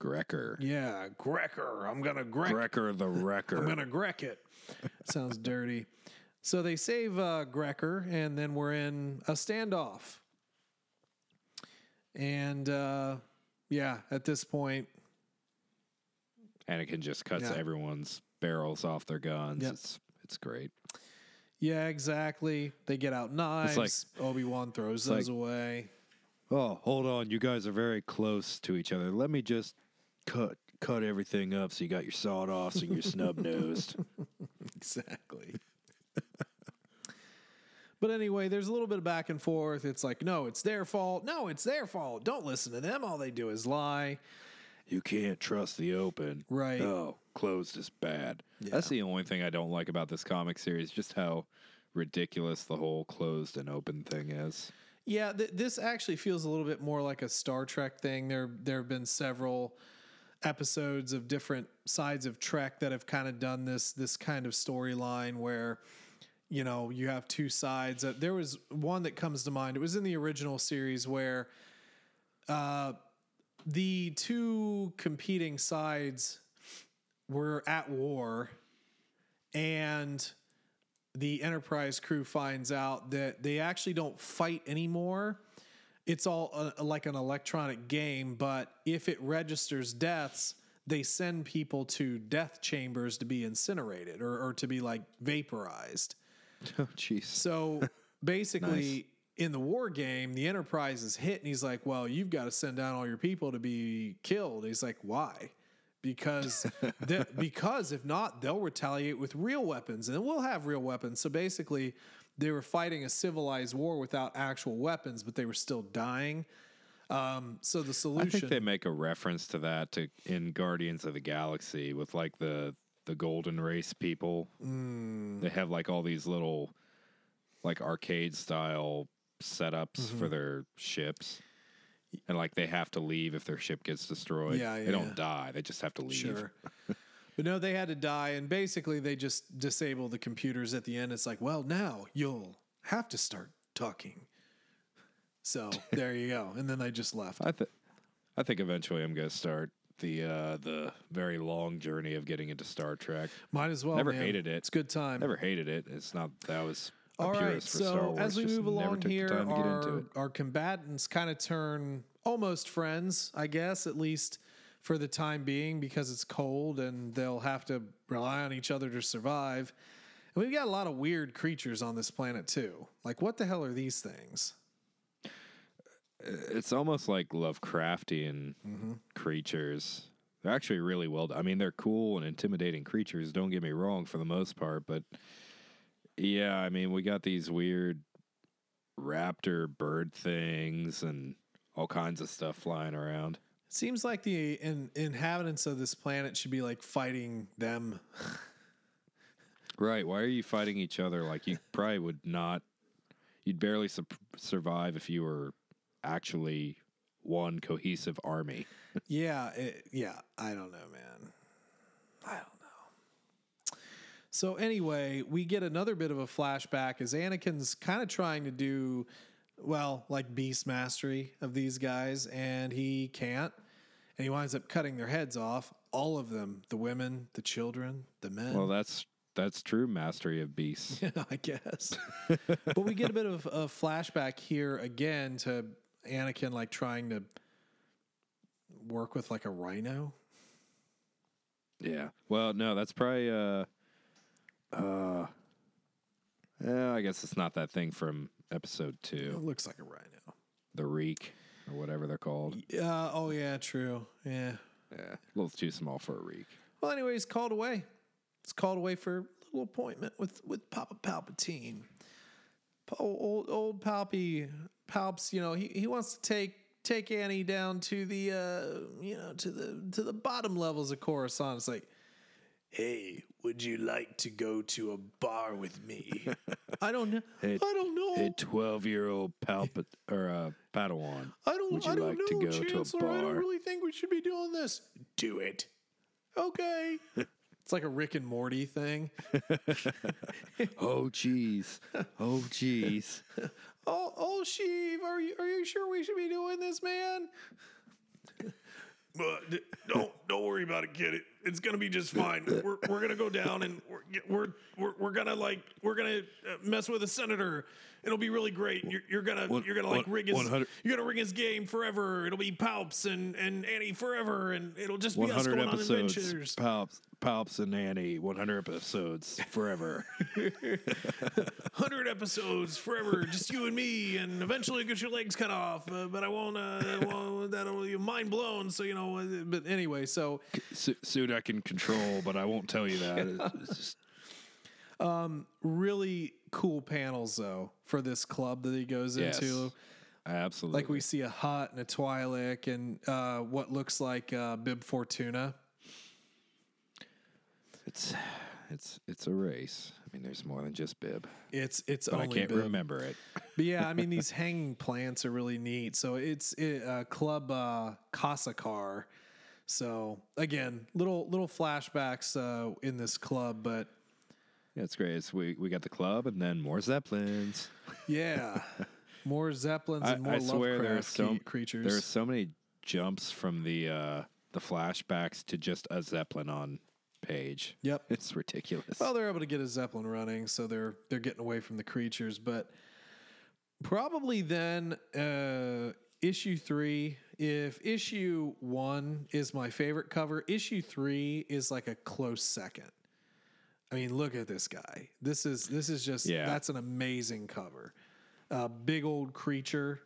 S2: Grecker.
S1: Yeah, Grecker. I'm gonna Grek.
S2: Grecker the Wrecker.
S1: I'm gonna Grek it. Sounds dirty. So they save uh, Grecker, and then we're in a standoff. And uh, yeah, at this point,
S2: Anakin just cuts
S1: Yeah.
S2: everyone's barrels off their guns.
S1: Yep.
S2: It's it's great.
S1: Yeah, exactly. They get out knives.
S2: like-
S1: Obi Wan throws
S2: like-
S1: those away.
S2: Oh, hold on. You guys are very close to each other. Let me just cut cut everything up so you got your sawed offs and your snub nosed.
S1: Exactly. but anyway, there's a little bit of back and forth. It's like, no, it's their fault. No, it's their fault. Don't listen to them. All they do is lie.
S2: You can't trust the open.
S1: Right.
S2: Oh, closed is bad.
S1: Yeah.
S2: That's the only thing I don't like about this comic series, just how ridiculous the whole closed and open thing is.
S1: Yeah, th- this actually feels a little bit more like a Star Trek thing. There, there have been several episodes of different sides of Trek that have kind of done this this kind of storyline where you know you have two sides. Uh, there was one that comes to mind. It was in the original series where uh, the two competing sides were at war, and the Enterprise crew finds out that they actually don't fight anymore. It's all uh like an electronic game, but if it registers deaths, they send people to death chambers to be incinerated or, or to be like vaporized.
S2: Oh, jeez.
S1: So basically, in the war game, the Enterprise is hit, and he's like, "Well, you've got to send down all your people to be killed." He's like, "Why?" Because the, because if not, they'll retaliate with real weapons, and we'll have real weapons. So basically, they were fighting a civilized war without actual weapons, but they were still dying. Um, so the solution.
S2: I think they make a reference to that to in Guardians of the Galaxy with like the the golden race people.
S1: Mm.
S2: They have like all these little like arcade style setups for
S1: Mm-hmm.
S2: their ships. And like they have to leave if their ship gets destroyed.
S1: Yeah,
S2: they don't
S1: yeah.
S2: die. They just have to leave.
S1: Sure. but no, they had to die, and basically they just disable the computers at the end. It's like, well, now you'll have to start talking. So there you go, and then they just left.
S2: I think I think eventually I'm gonna start the uh the very long journey of getting into Star Trek.
S1: Might as well.
S2: Never
S1: man.
S2: hated it.
S1: It's good time.
S2: Never hated it. It's not that was
S1: All right,
S2: purist for Star
S1: so as we move along here,
S2: time to get into
S1: our, our combatants kind of turn almost friends, I guess, at least for the time being, because it's cold and they'll have to rely on each other to survive. And we've got a lot of weird creatures on this planet too. Like, what the hell are these things?
S2: it's almost like Lovecraftian
S1: Mm-hmm.
S2: creatures. They're actually really well. I mean, they're cool and intimidating creatures. Don't get me wrong, for the most part, but yeah, I mean, we got these weird raptor bird things and all kinds of stuff flying around.
S1: It seems like the in, inhabitants of this planet should be like fighting them.
S2: Right? Why are you fighting each other? Like you probably would not. You'd barely su- survive if you were actually one cohesive army.
S1: yeah, it, yeah. I don't know, man. I don't know. So anyway, we get another bit of a flashback as Anakin's kind of trying to do, well, like beast mastery of these guys, and he can't, and he winds up cutting their heads off, all of them, the women, the children, the men.
S2: Well, that's that's true mastery of beasts.
S1: Yeah, I guess. but we get a bit of a flashback here again to Anakin like trying to work with like a rhino.
S2: Yeah. Well, no, that's probably uh uh yeah, I guess it's not that thing from episode two.
S1: It looks like a rhino.
S2: The reek or whatever they're called.
S1: Uh, oh yeah, true. Yeah.
S2: Yeah. A little too small for a reek.
S1: Well, anyway, he's called away. He's called away for a little appointment with with Papa Palpatine. Pa- Old old Palpy Palps, you know, he, he wants to take take Annie down to the uh, you know to the to the bottom levels of Coruscant. It's like, hey, would you like to go to a bar with me? I don't know.
S2: Hey,
S1: I don't know.
S2: Hey, twelve year old Palpat or a Padawan.
S1: I don't.
S2: Would you
S1: I don't
S2: like
S1: know,
S2: to go to a
S1: Chancellor. I don't really think we should be doing this. Do it. Okay. it's like a Rick and Morty thing.
S2: Oh jeez. Oh jeez.
S1: Oh, oh, Sheev, are you are you sure we should be doing this, man?
S3: But don't don't worry about it, kid. It, it's gonna be just fine. We're, we're gonna go down and we're we're we're, we're gonna like we're gonna uh, mess with a senator. It'll be really great. You're, you're gonna
S2: One-
S3: you're gonna like
S2: one-
S3: rig his
S2: 100
S3: you're gonna rig his game forever. It'll be Palps and and Annie forever, and it'll just be us going on adventures.
S2: Palps Palps and Annie, one hundred episodes forever.
S3: Hundred episodes forever, just you and me, and eventually get your legs cut off. Uh, but I won't. Uh, won't that'll be mind blown. So you know. uh,
S1: But anyway, so
S2: suit I can control, but I won't tell you that. It's just-
S1: really cool panels though for this club that he goes
S2: Yes.
S1: into.
S2: absolutely.
S1: Like we see a Hutt and a Twi'lek and uh, what looks like uh, Bib Fortuna.
S2: It's it's it's a race. I mean, there's more than just Bib,
S1: It's it's
S2: but I can't
S1: Bib.
S2: remember it.
S1: But yeah, I mean these hanging plants are really neat. So it's it, uh, Club uh, Casa Car. So again, little little flashbacks uh, in this club, but
S2: Yeah, it's great. It's, we we got the club, and then more zeppelins.
S1: yeah, more zeppelins and more
S2: I swear
S1: Lovecraft
S2: there's so
S1: creatures.
S2: There's so many jumps from the uh, the flashbacks to just a zeppelin on page.
S1: Yep.
S2: It's ridiculous.
S1: Well, they're able to get a zeppelin running, so they're they're getting away from the creatures. But probably then, uh, issue three. If issue one is my favorite cover, issue three is like a close second. I mean, look at this guy. This is this is just
S2: Yeah.
S1: that's an amazing cover. A big old creature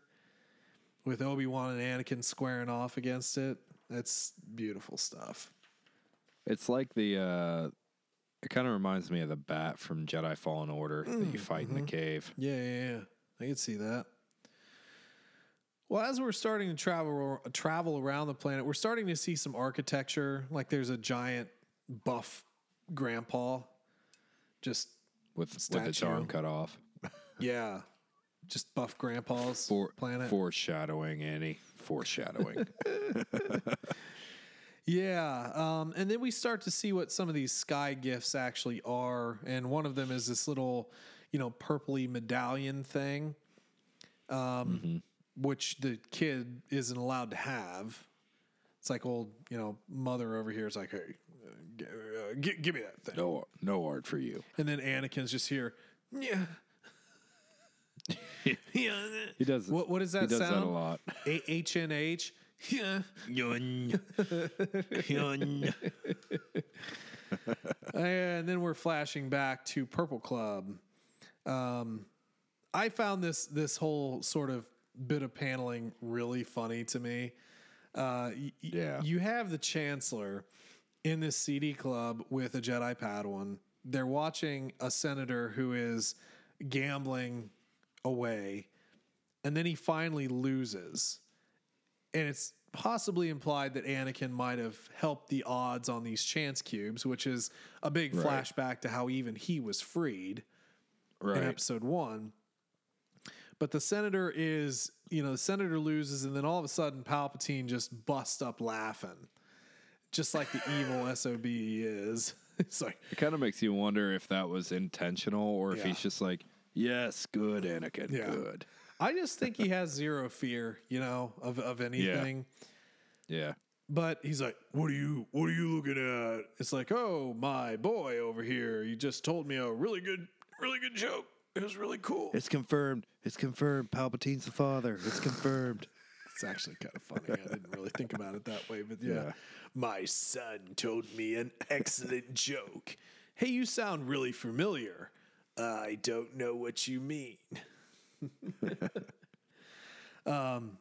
S1: with Obi Wan and Anakin squaring off against it. That's beautiful stuff.
S2: It's like the. Uh, it kind of reminds me of the bat from Jedi Fallen Order that you fight in the cave.
S1: Yeah, yeah, yeah. I can see that. Well, as we're starting to travel travel around the planet, we're starting to see some architecture. Like there's a giant buff grandpa. Just
S2: with with its
S1: Statue.
S2: arm cut off.
S1: yeah, just buff grandpa's
S2: For,
S1: planet.
S2: Foreshadowing, Annie. Foreshadowing.
S1: Yeah, um, and then we start to see what some of these sky gifts actually are, and one of them is this little, you know, purpley medallion thing, um, which the kid isn't allowed to have. It's like old, you know, mother over here is like, hey, g- uh, give me that thing.
S2: no, no art for you.
S1: And then Anakin's just here. Yeah. yeah.
S2: He does.
S1: What what does that
S2: he does
S1: sound?
S2: that a lot.
S1: H N H. Yeah.
S3: Yun. Yun.
S1: And then we're flashing back to Purple Club. Um, I found this this whole sort of bit of paneling really funny to me. Uh, y-
S2: Yeah.
S1: you have the Chancellor in this CD club with a Jedi Padawan. They're watching a senator who is gambling away, and then he finally loses and it's possibly implied that Anakin might have helped the odds on these chance cubes, which is a big
S2: Right.
S1: flashback to how even he was freed
S2: Right.
S1: in episode one. But the senator is, you know, the senator loses, and then all of a sudden Palpatine just busts up laughing, just like the evil SOB he is. It's like,
S2: It kind of makes you wonder if that was intentional or if
S1: Yeah.
S2: he's just like, yes, good, Anakin,
S1: Yeah.
S2: good.
S1: I just think he has zero fear, you know, of, of anything.
S2: Yeah.
S1: But he's like, "What are you? What are you looking at?" It's like, "Oh, my boy over here. You just told me a really good, really good joke. It was really cool."
S2: It's confirmed. It's confirmed. Palpatine's the father. It's confirmed.
S1: It's actually kind of funny. I didn't really think about it that way, but yeah.
S2: Yeah.
S1: My son told me an excellent joke. Hey, you sound really familiar. I don't know what you mean. um,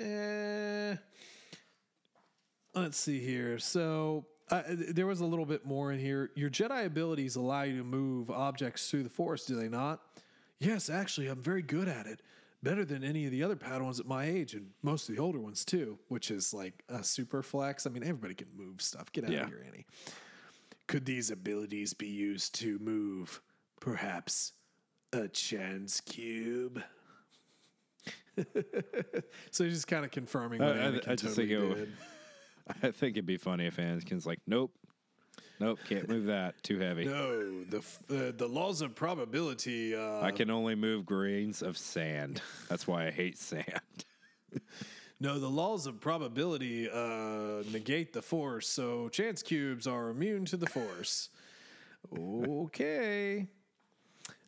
S1: eh, let's see here. So uh, there was a little bit more in here. Your Jedi abilities allow you to move objects through the Force, do they not? Yes, actually, I'm very good at it. Better than any of the other Padawans at my age, and most of the older ones too, which is like a super flex. I mean, everybody can move stuff. Get out
S2: Yeah.
S1: of here, Annie. Could these abilities be used to move, perhaps, a chance cube? so he's just kind of confirming what
S2: I- I- I just think it would- I think it'd be funny if Anakin's like, nope, nope, can't move that. Too heavy.
S1: No, the uh, the laws of probability. Uh,
S2: I can only move grains of sand. That's why I hate sand.
S1: no, the laws of probability uh, negate the force, so chance cubes are immune to the force. okay.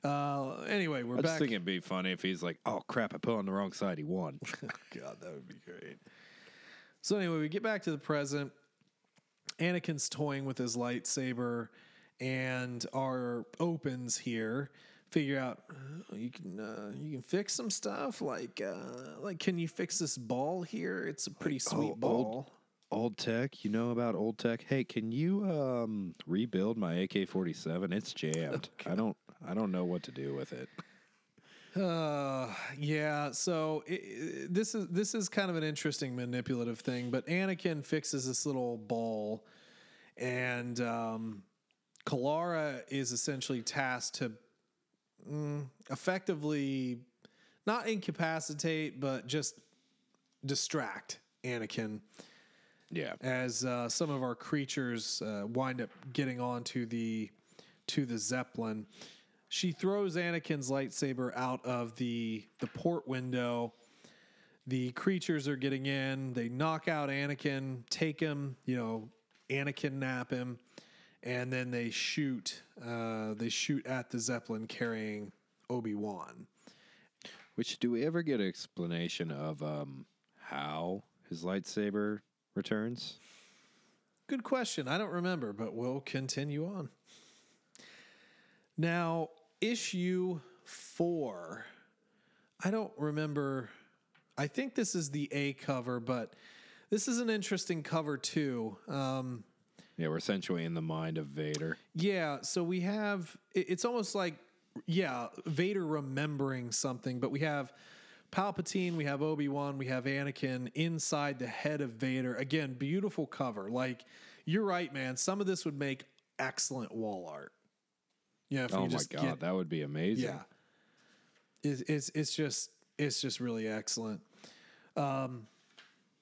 S1: Uh, anyway, we're
S2: I just
S1: back.
S2: think it'd be funny if he's like, oh crap, I put on the wrong side. He won.
S1: God, that would be great. So anyway, we get back to the present. Anakin's toying with his lightsaber, and our opens here figure out uh, you can uh, you can fix some stuff like uh, like can you fix this ball here? It's a pretty sweet
S2: oh,
S1: ball.
S2: old- old tech, you know about old tech? Hey, can you um rebuild my AK forty seven? It's jammed. I don't I don't know what to do with it.
S1: Uh, yeah. So i i this is this is kind of an interesting manipulative thing, but Anakin fixes this little ball, and um, Kalara is essentially tasked to mm, effectively not incapacitate, but just distract Anakin
S2: Yeah.
S1: as uh, some of our creatures uh, wind up getting onto the to the zeppelin. She throws Anakin's lightsaber out of the the port window. The creatures are getting in. They knock out Anakin, take him, you know, Anakin nap him, and then they shoot. Uh, they shoot at the zeppelin carrying Obi Wan.
S2: Which do we ever get an explanation of um how his lightsaber returns?
S1: Good question. I don't remember, but we'll continue on. Now, issue four. I don't remember. I think this is the A cover, but this is an interesting cover too. Um,
S2: Yeah, we're essentially in the mind of Vader.
S1: yeah, so we have it's almost like yeah, Vader remembering something, but we have Palpatine, we have Obi-Wan, we have Anakin inside the head of Vader. Again, beautiful cover. Like you're right, man. Some of this would make excellent wall art. Yeah, if
S2: Oh my
S1: just
S2: god,
S1: get
S2: that would be amazing.
S1: yeah. It's it's, it's just it's just really excellent. Um,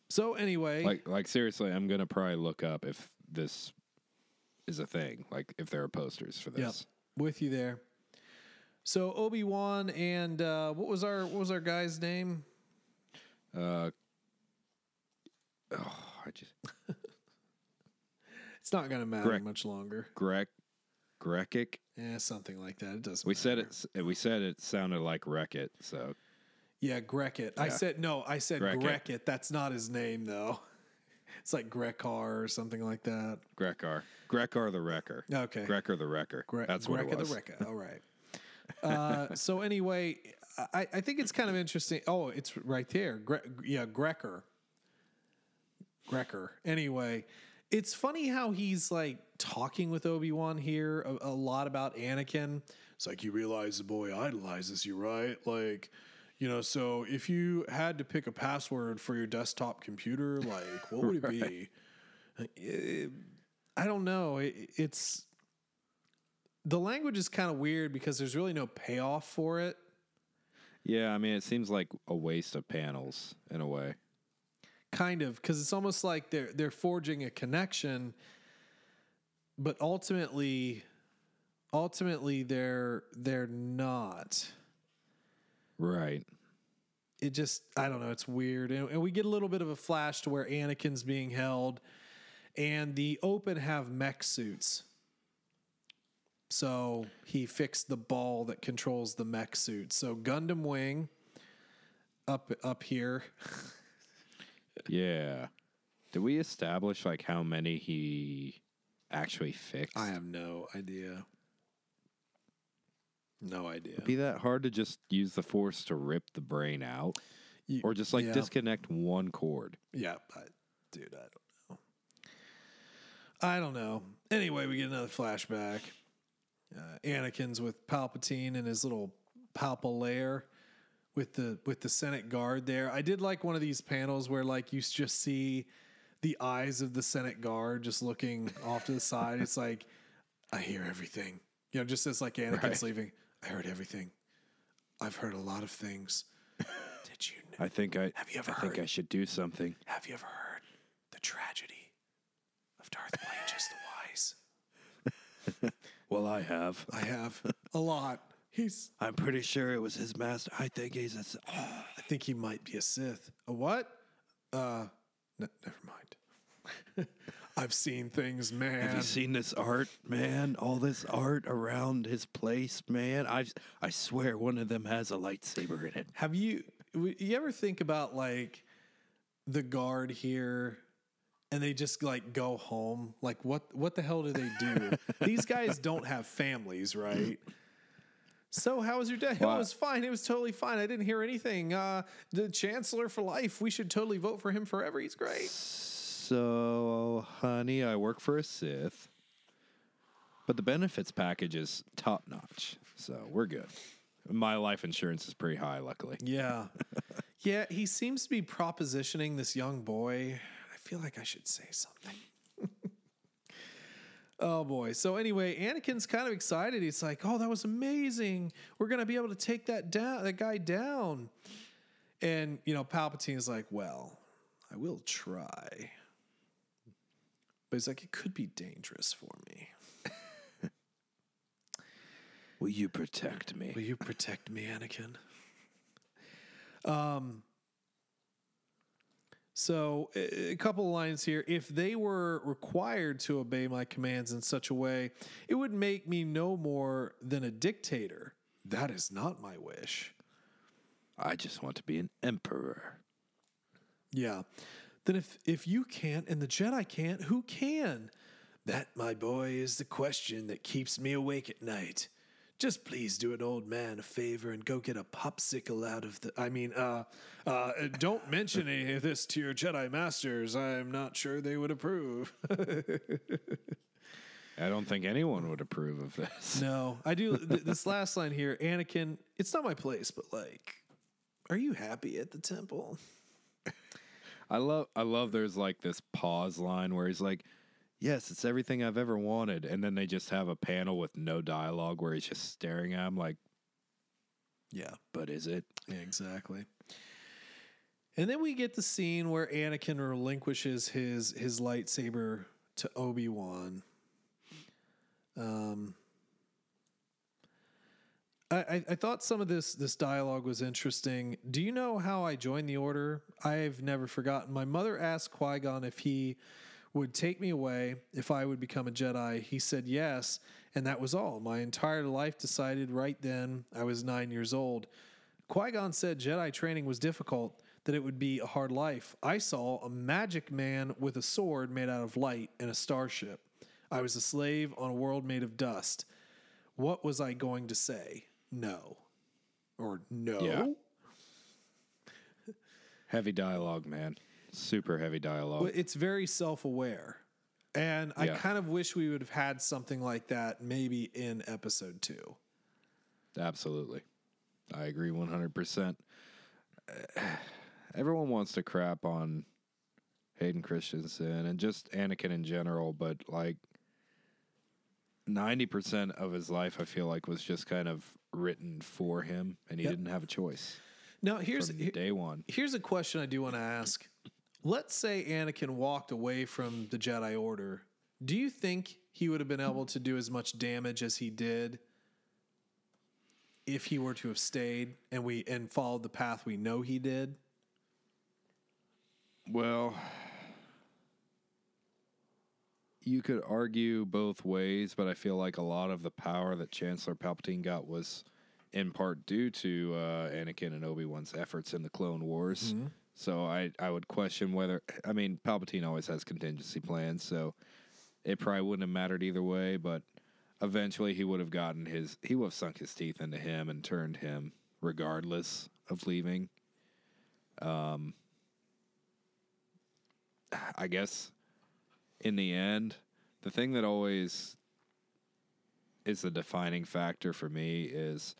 S1: so anyway,
S2: Like like seriously, I'm gonna probably look up if this is a thing. Like if there are posters for this.
S1: Yep, with you there. So Obi Wan and uh, what was our what was our guy's name?
S2: Uh, oh, I just
S1: It's not going to matter
S2: Greg.
S1: much longer.
S2: Greg Grekic.
S1: Yeah, something like that. It doesn't.
S2: We said it. We said it sounded like Wreck It. So
S1: Yeah, Grekit. I said no. I said.
S2: Grekit.
S1: That's not his name though. It's like Grekar or something like that.
S2: Grekar, Grekar the Wrecker.
S1: Okay.
S2: Grekar the Wrecker.
S1: Gre-
S2: That's what it was.
S1: the Wrecker. All right. Uh, so anyway, I, I think it's kind of interesting. Oh, it's right there. Gre- yeah, Grecker. Grecker. Anyway, it's funny how he's like talking with Obi Wan here a, a lot about Anakin. It's like you realize the boy idolizes you, right? Like, you know, so if you had to pick a password for your desktop computer, like what would it be? Eh, I don't know. It, it's the language is kind of weird because there's really no payoff for it.
S2: Yeah, I mean, it seems like a waste of panels in a way.
S1: Kind of because it's almost like they're they're forging a connection, but ultimately, ultimately they're they're not.
S2: Right.
S1: It just I don't know. It's weird, and, and we get a little bit of a flash to where Anakin's being held, and the Open have mech suits. So he fixed the ball that controls the mech suit. So Gundam Wing up up here.
S2: Yeah. Did we establish like how many he actually fixed?
S1: I have no idea. No idea.
S2: Be that hard to just use the force to rip the brain out,
S1: You-
S2: or just like
S1: yeah.
S2: disconnect one cord?
S1: Yeah, I, dude, I don't know. I don't know. Anyway, we get another flashback. Uh, Anakin's with Palpatine in his little Palpa lair with the with the Senate guard there. I did like one of these panels where like you just see the eyes of the Senate guard just looking off to the side. It's like I hear everything. You know, just as like Anakin's
S2: Right.
S1: leaving, I heard everything. I've heard a lot of things. Did you know?
S2: I think I.
S1: Have you ever
S2: I think I should do something.
S1: Have you ever heard the tragedy of Darth Plagueis the Wise?
S2: Well, I have.
S1: I have a lot. He's.
S2: I'm pretty sure it was his master. I think he's a. s-
S1: I think he might be a Sith. A what? Uh, never mind. I've seen things, man.
S2: Have you seen this art, man? All this art around his place, man. I I swear one of them has a lightsaber in it.
S1: Have you? You ever think about like the guard here? And they just like go home. Like what? What the hell do they do? These guys don't have families, right? So how was your day? It was fine. It was totally fine. I didn't hear anything. Uh, the chancellor for life. We should totally vote for him forever. He's great.
S2: So, honey, I work for a Sith, but the benefits package is top notch. So we're good. My life insurance is pretty high, luckily.
S1: Yeah, yeah. He seems to be propositioning this young boy. I feel like I should say something. Oh boy. So anyway, Anakin's kind of excited. He's like, "Oh, that was amazing. We're gonna be able to take that down, that guy down." And you know, Palpatine's like, "Well, I will try." But he's like, it could be dangerous for me.
S2: Will you protect me?
S1: Will you protect me, Anakin? Um. So a couple of lines here. If they were required to obey my commands in such a way, it would make me no more than a dictator. That is not my wish.
S2: I just want to be an emperor.
S1: Yeah. Then if if you can't and the Jedi can't, who can? That, my boy, is the question that keeps me awake at night. Just please do an old man a favor and go get a popsicle out of the. I mean, uh, uh, don't mention any of this to your Jedi masters. I'm not sure they would approve.
S2: I don't think anyone would approve of this.
S1: no, I do. Th- this last line here, Anakin. It's not my place, but like, are you happy at the temple?
S2: I love I love there's like this pause line where he's like, Yes, it's everything I've ever wanted. And then they just have a panel with no dialogue where he's just staring at him like
S1: Yeah.
S2: But is it?
S1: Exactly. And then we get the scene where Anakin relinquishes his his lightsaber to Obi Wan. Um, I, I I thought some of this this dialogue was interesting. Do you know how I joined the Order? I've never forgotten. My mother asked Qui Gon if he would take me away if I would become a Jedi. He said yes, and that was all. My entire life decided right then. I was nine years old. Qui Gon said Jedi training was difficult, that it would be a hard life. I saw a magic man with a sword made out of light and a starship. I was a slave on a world made of dust. What was I going to say? No. Or no?
S2: Yeah. Heavy dialogue, man. Super heavy dialogue.
S1: Well, it's very self aware. And I
S2: Yeah.
S1: kind of wish we would have had something like that maybe in episode two.
S2: Absolutely. I agree 100%. Everyone wants to crap on Hayden Christensen and just Anakin in general, but like 90% of his life, I feel like, was just kind of written for him and he
S1: Yep.
S2: didn't have a choice
S1: Now, here's here-
S2: day one.
S1: here's a question I do want to ask. Let's say Anakin walked away from the Jedi Order. Do you think he would have been able to do as much damage as he did if he were to have stayed and we and followed the path we know he did?
S2: Well, you could argue both ways, but I feel like a lot of the power that Chancellor Palpatine got was in part due to uh, Anakin and Obi Wan's efforts in the Clone Wars. So I, I would question whether I mean Palpatine always has contingency plans, so it probably wouldn't have mattered either way. But eventually, he would have gotten his he would have sunk his teeth into him and turned him, regardless of leaving. Um I guess in the end, the thing that always is the defining factor for me is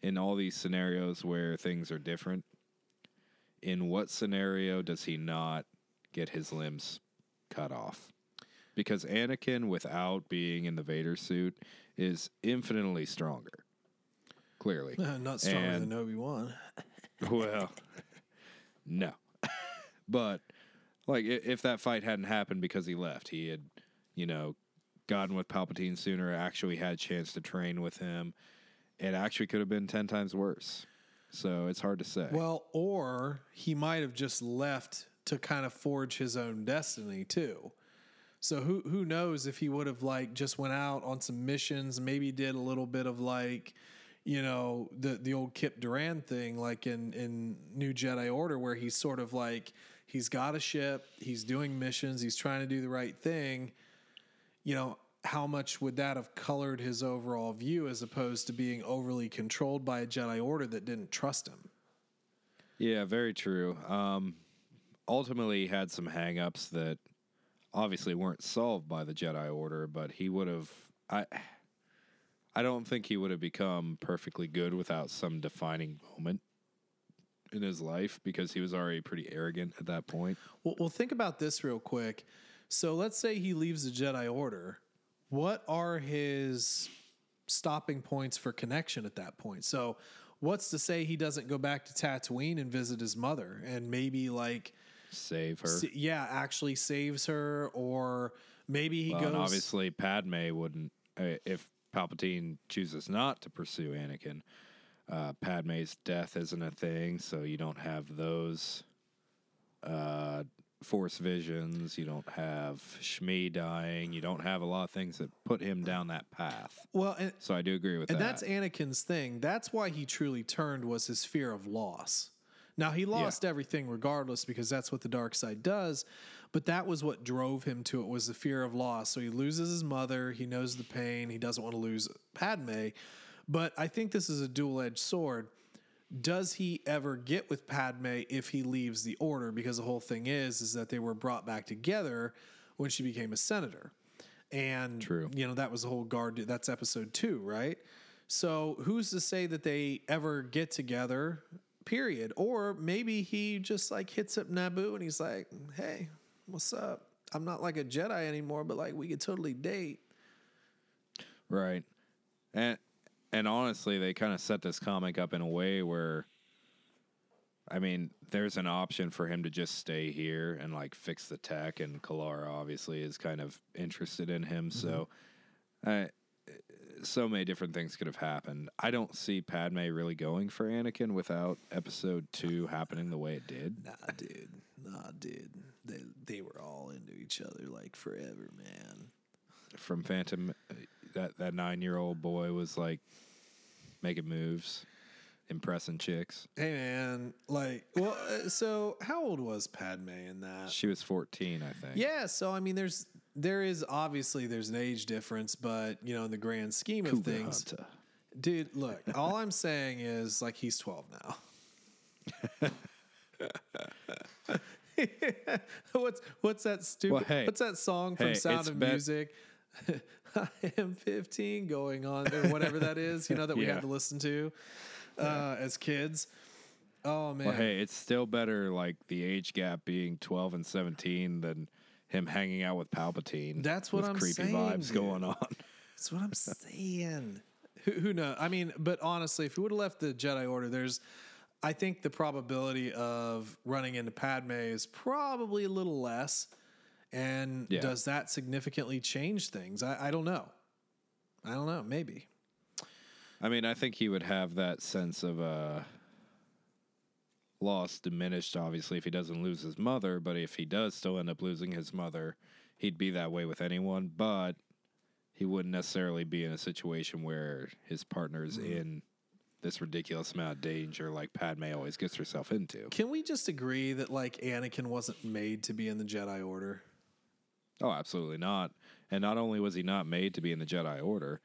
S2: in all these scenarios where things are different, in what scenario does he not get his limbs cut off? Because Anakin, without being in the Vader suit, is infinitely stronger. Clearly.
S1: Not stronger
S2: And-
S1: than Obi Wan.
S2: Well, no. but like if that fight hadn't happened because he left, he had, you know, gotten with Palpatine sooner, actually had a chance to train with him. It actually could have been 10 times worse. So it's hard to say.
S1: Well, or he might have just left to kind of forge his own destiny too. So who who knows if he would have like just went out on some missions, maybe did a little bit of like, you know, the the old Kyp Durron thing, like in in New Jedi Order, where he's sort of like he's got a ship, he's doing missions, he's trying to do the right thing. You know, how much would that have colored his overall view as opposed to being overly controlled by a Jedi Order that didn't trust him?
S2: Yeah, very true. Um, ultimately, he had some hangups that obviously weren't solved by the Jedi Order, but he would have. I. I don't think he would have become perfectly good without some defining moment in his life because he was already pretty arrogant at that point.
S1: Well, well, think about this real quick. So let's say he leaves the Jedi Order. What are his stopping points for connection at that point? So, what's to say he doesn't go back to Tatooine and visit his mother and maybe like,
S2: Save her.
S1: s- yeah, actually saves her, or maybe he
S2: Well,
S1: goes.
S2: and obviously, Padme wouldn't. Uh, if Palpatine chooses not to pursue Anakin, uh, Padme's death isn't a thing, so you don't have those uh, Force visions. You don't have Shmi dying. You don't have a lot of things that put him down that path.
S1: well, and,
S2: So I do agree with that.
S1: and
S2: that.
S1: that's Anakin's thing. That's why he truly turned was his fear of loss. Now he lost everything regardless because that's what the dark side does, but that was what drove him to it was the fear of loss. So he loses his mother, he knows the pain, he doesn't want to lose Padme. But I think this is a dual-edged sword. Does he ever get with Padme if he leaves the order because the whole thing is is that they were brought back together when she became a senator. And
S2: True.
S1: you know, that was the whole guard that's episode 2, right? So who's to say that they ever get together, period? Or maybe he just like hits up Naboo and he's like, hey, what's up? I'm not like a Jedi anymore, but like we could totally date.
S2: Right. And and honestly, they kind of set this comic up in a way where, I mean, there's an option for him to just stay here and like fix the tech, and Kalara obviously is kind of interested in him. So, uh, so many different things could have happened. I don't see Padme really going for Anakin without Episode Two happening the way it did.
S1: Nah, dude. Nah, dude. They they were all into each other like forever, man.
S2: From Phantom, uh, that that nine year old boy was like making moves, impressing chicks.
S1: Hey, man. Like, well, uh, so how old was Padme in that?
S2: She was fourteen, I think.
S1: Yeah, so I mean, there's there is obviously there's an age difference, but you know, in the grand scheme of things,
S2: Hunter.
S1: dude. Look, all I'm saying is like he's 12 now. what's what's that stupid?
S2: Well, hey,
S1: what's that song from
S2: hey,
S1: Sound of
S2: bet-
S1: Music? I am 15, going on or whatever that is. You know that we
S2: Yeah.
S1: had to listen to uh, as kids. Oh man,
S2: Well, hey, it's still better like the age gap being twelve and seventeen than him hanging out with Palpatine.
S1: That's what
S2: with
S1: I'm
S2: creepy
S1: saying,
S2: vibes
S1: dude.
S2: going on.
S1: That's what I'm saying. Who, who knows? I mean, but honestly, if we would have left the Jedi Order, there's, I think the probability of running into Padme is probably a little less. And
S2: Yeah.
S1: does that significantly change things? I, I don't know. I don't know. Maybe.
S2: I mean, I think he would have that sense of uh, loss diminished, obviously, if he doesn't lose his mother. But if he does still end up losing his mother, he'd be that way with anyone. But he wouldn't necessarily be in a situation where his partner's
S1: Mm-hmm.
S2: in this ridiculous amount of danger like Padme always gets herself into.
S1: Can we just agree that like Anakin wasn't made to be in the Jedi Order?
S2: Oh, absolutely not. And not only was he not made to be in the Jedi Order,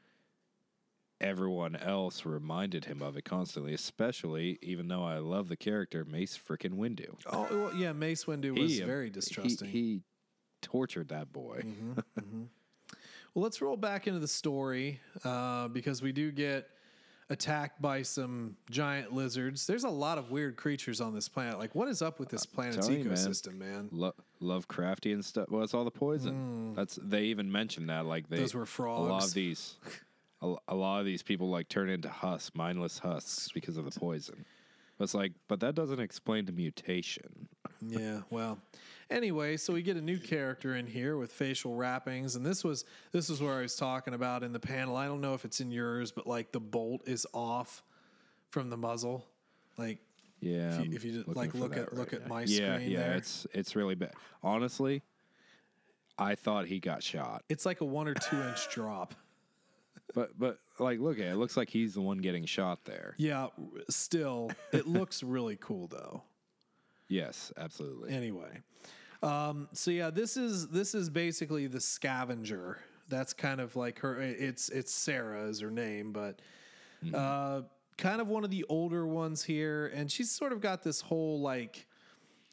S2: everyone else reminded him of it constantly, especially, even though I love the character, Mace freaking Windu.
S1: Oh, well, yeah. Mace Windu was
S2: He-
S1: very distrusting.
S2: He, tortured that boy.
S1: Well, let's roll back into the story uh, because we do get attacked by some giant lizards. There's a lot of weird creatures on this planet. Like, what is up with this planet's
S2: you, man.
S1: ecosystem, man?
S2: Lo- Lovecraftian stuff. Well, it's all the poison. Hmm. That's they even mentioned that. Like they.
S1: Those were frogs.
S2: A lot of these, a, a lot of these people like turn into husks, mindless husks, because of the poison. It's like, but that doesn't explain the mutation.
S1: Yeah, well. Anyway, so we get a new character in here with facial wrappings, and this was this is where I was talking about in the panel. I don't know if it's in yours, but like the bolt is off from the muzzle. Like
S2: Yeah,
S1: If you- if you just, like, look at- look
S2: right
S1: at my
S2: yeah,
S1: screen
S2: yeah,
S1: there.
S2: it's it's really bad. Honestly, I thought he got shot,
S1: it's like a one or two inch drop.
S2: but but like, look at it. It looks like he's the one getting shot there.
S1: Yeah, still, it looks really cool though.
S2: Yes, absolutely.
S1: Anyway, um, so yeah, this is this is basically the scavenger. That's kind of like her. It's it's Sarah is her name, but uh, kind of one of the older ones here, and she's sort of got this whole like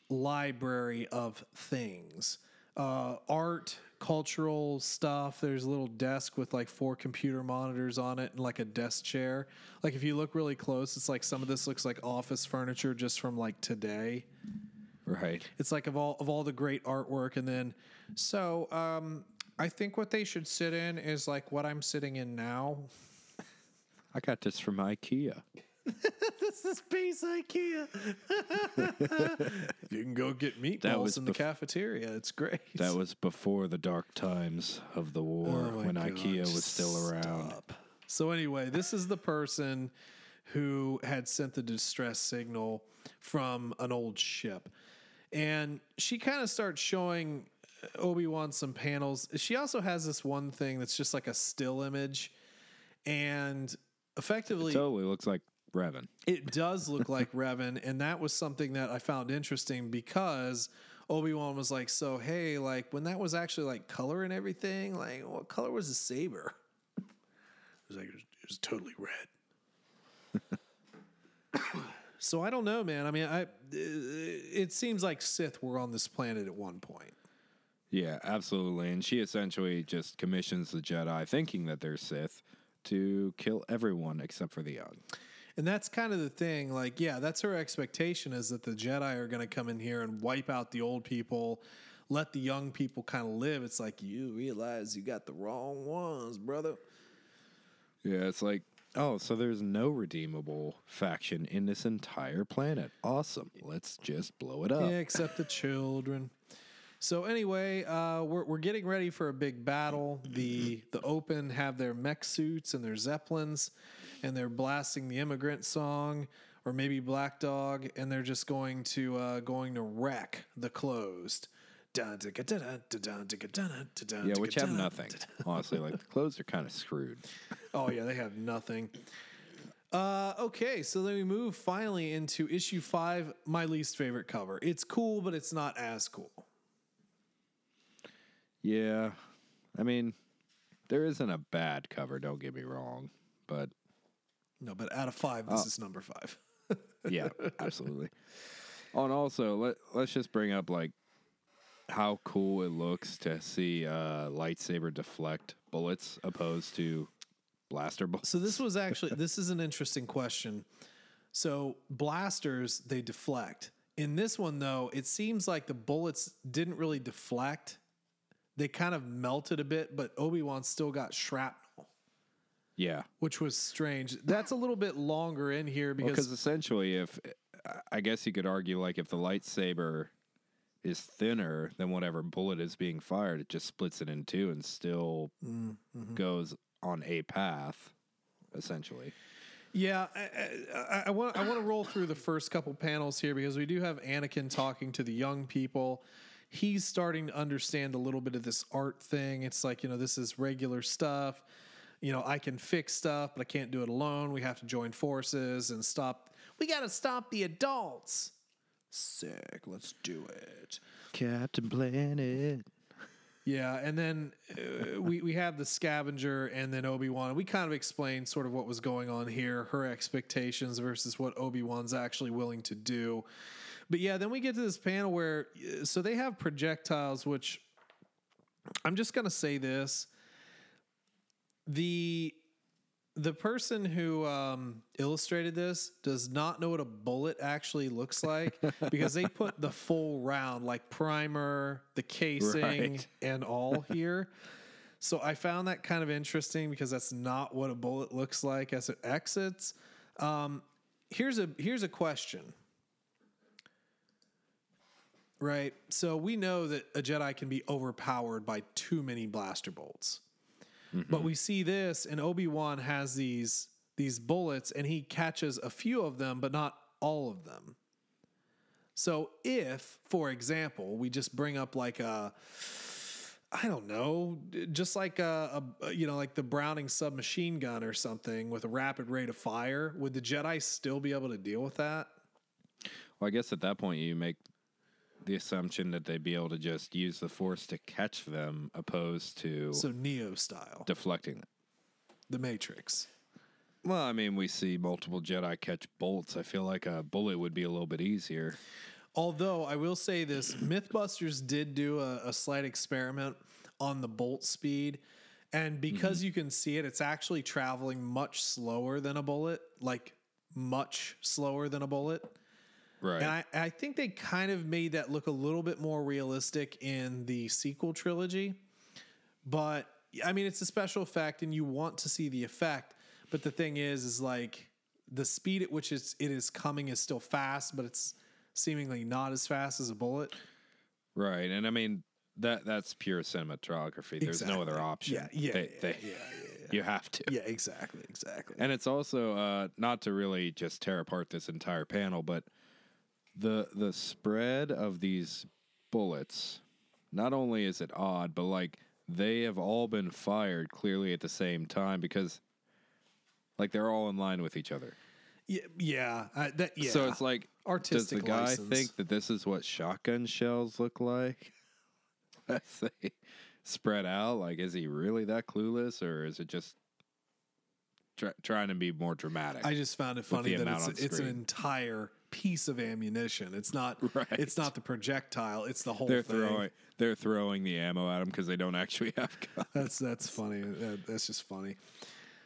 S1: library of things, uh, art, cultural stuff. There's a little desk with like four computer monitors on it and like a desk chair. Like if you look really close, it's like some of this looks like office furniture just from like today.
S2: right.
S1: It's like of all of all the great artwork, and then so um, I think what they should sit in is like what I'm sitting in now.
S2: I got this from IKEA.
S1: this is base IKEA. you can go get
S2: That
S1: meatballs
S2: was
S1: in the
S2: bef-
S1: cafeteria. It's great.
S2: That was before the dark times of the war
S1: Oh
S2: when
S1: God,
S2: IKEA was still around.
S1: stop. So anyway, this is the person who had sent the distress signal from an old ship. And she kind of starts showing uh, Obi-Wan some panels. She also has this one thing that's just like a still image and effectively
S2: Totally looks like Revan.
S1: it does look like Revan, and that was something that I found interesting because Obi Wan was like, "So hey, like when that was actually like color and everything, like what color was the saber?" It was like it was, it was totally red. so I don't know, man. I mean, I uh, it seems like Sith were on this planet at one point.
S2: Yeah, absolutely. And she essentially just commissions the Jedi, thinking that they're Sith, to kill everyone except for the young.
S1: And that's kind of the thing. Like, yeah, that's her expectation is that the Jedi are going to come in here and wipe out the old people, let the young people kind of live. It's like, you realize you got the wrong ones, brother.
S2: Yeah, it's like Oh, so there's no redeemable faction in this entire planet. Awesome. Let's just blow it up.
S1: Yeah, except the children. So anyway, uh, we're we're getting ready for a big battle. The the Open have their mech suits and their zeppelins, and they're blasting the immigrant song or maybe Black Dog, and they're just going to uh, going to wreck the closed.
S2: Yeah, which have nothing. Honestly, like the clothes are kind of screwed.
S1: Oh yeah, they have nothing. Uh, okay, so then we move finally into issue five, my least favorite cover. It's cool, but it's not as cool.
S2: Yeah. I mean, there isn't a bad cover, don't get me wrong, but
S1: No, but out of five, this is number five.
S2: yeah, absolutely. Oh, and also let let's just bring up like how cool it looks to see uh lightsaber deflect bullets opposed to blaster bullets.
S1: So this was actually this is an interesting question. So blasters they deflect. In this one though, it seems like the bullets didn't really deflect. They kind of melted a bit, but Obi-Wan still got shrapnel,
S2: yeah.
S1: which was strange. That's a little bit longer in here because
S2: Because essentially if I guess you could argue like if the lightsaber is thinner than whatever bullet is being fired, it just splits it in two and still mm-hmm. goes on a path, essentially.
S1: Yeah, I want I want to roll through the first couple panels here because we do have Anakin talking to the young people. He's starting to understand a little bit of this art thing. It's like you know this is regular stuff. You know I can fix stuff, but I can't do it alone. We have to join forces and stop. We got to stop the adults. Sick. Let's do it.
S2: Captain Planet.
S1: Yeah, and then uh, we we have the scavenger, and then Obi Wan. We kind of explained sort of what was going on here, her expectations versus what Obi Wan's actually willing to do. But yeah, then we get to this panel where uh, so they have projectiles, which I'm just gonna say this: the the person who um, illustrated this does not know what a bullet actually looks like because they put the full round, like primer, the casing,
S2: Right.
S1: and all here. So I found that kind of interesting because that's not what a bullet looks like as it exits. Um, here's a here's a question. Right. So we know that a Jedi can be overpowered by too many blaster bolts. But mm-hmm. we see this, and Obi Wan has these these bullets, and he catches a few of them, but not all of them. So if, for example, we just bring up like a, I don't know, just like a, a you know like the Browning submachine gun or something with a rapid rate of fire, would the Jedi still be able to deal with that?
S2: Well, I guess at that point you make the assumption that they'd be able to just use the force to catch them opposed to
S1: So Neo style,
S2: deflecting them.
S1: the Matrix.
S2: Well, I mean, we see multiple Jedi catch bolts. I feel like a bullet would be a little bit easier.
S1: Although I will say this, Mythbusters did do a, a slight experiment on the bolt speed. And because mm-hmm. you can see it, it's actually traveling much slower than a bullet, like much slower than a bullet.
S2: Right.
S1: And I, I think they kind of made that look a little bit more realistic in the sequel trilogy. But I mean, it's a special effect, and you want to see the effect. But the thing is, is like the speed at which it's, it is coming is still fast, but it's seemingly not as fast as a bullet.
S2: right. And I mean, that that's pure cinematography. There's no other option.
S1: Yeah, yeah,
S2: They-
S1: yeah,
S2: they-
S1: yeah,
S2: You have to.
S1: Yeah, exactly, exactly.
S2: And it's also uh, not to really just tear apart this entire panel, but the the spread of these bullets. Not only is it odd, but like they have all been fired clearly at the same time because, like, they're all in line with each other.
S1: yeah, yeah, uh, that, yeah.
S2: So it's like,
S1: Artistic
S2: does the guy
S1: license.
S2: think that this is what shotgun shells look like? As they spread out, like, is he really that clueless, or is it just try, trying to be more dramatic?
S1: I just found it funny that it's, it's an entire piece of ammunition. It's not.
S2: Right.
S1: It's not the projectile. It's the whole
S2: they're
S1: thing.
S2: throwing they're throwing the ammo at them because they don't actually have guns.
S1: That's that's funny. That, that's just funny.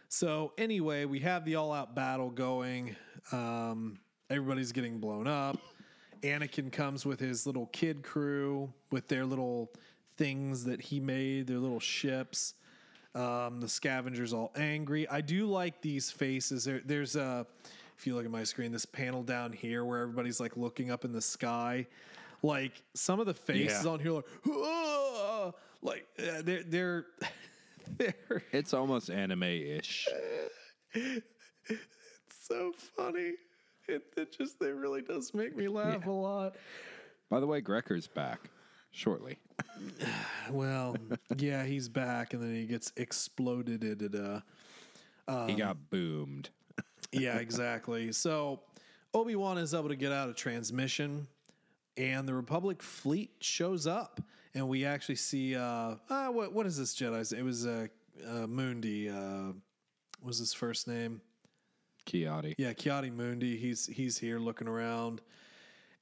S1: So anyway, we have the all-out battle going. Um, everybody's getting blown up. Anakin comes with his little kid crew with their little things that he made, their little ships. Um, the scavengers all angry. I do like these faces. There, there's a, if you look at my screen, this panel down here where everybody's like looking up in the sky. Like some of the faces
S2: Yeah.
S1: on here, like, like uh, they're they're they're
S2: It's almost anime ish.
S1: It's so funny. It, it just it really does make me laugh a lot.
S2: By the way, Grecker's back shortly.
S1: Well, yeah, he's back, and then he gets exploded. Uh,
S2: he got boomed.
S1: Yeah, exactly. So Obi Wan is able to get out of transmission, and the Republic fleet shows up, and we actually see uh, uh what what is this Jedi's? It was uh, uh Mundi. Uh, was his first name?
S2: Ki-Adi.
S1: Yeah, Ki-Adi-Mundi. He's he's here looking around.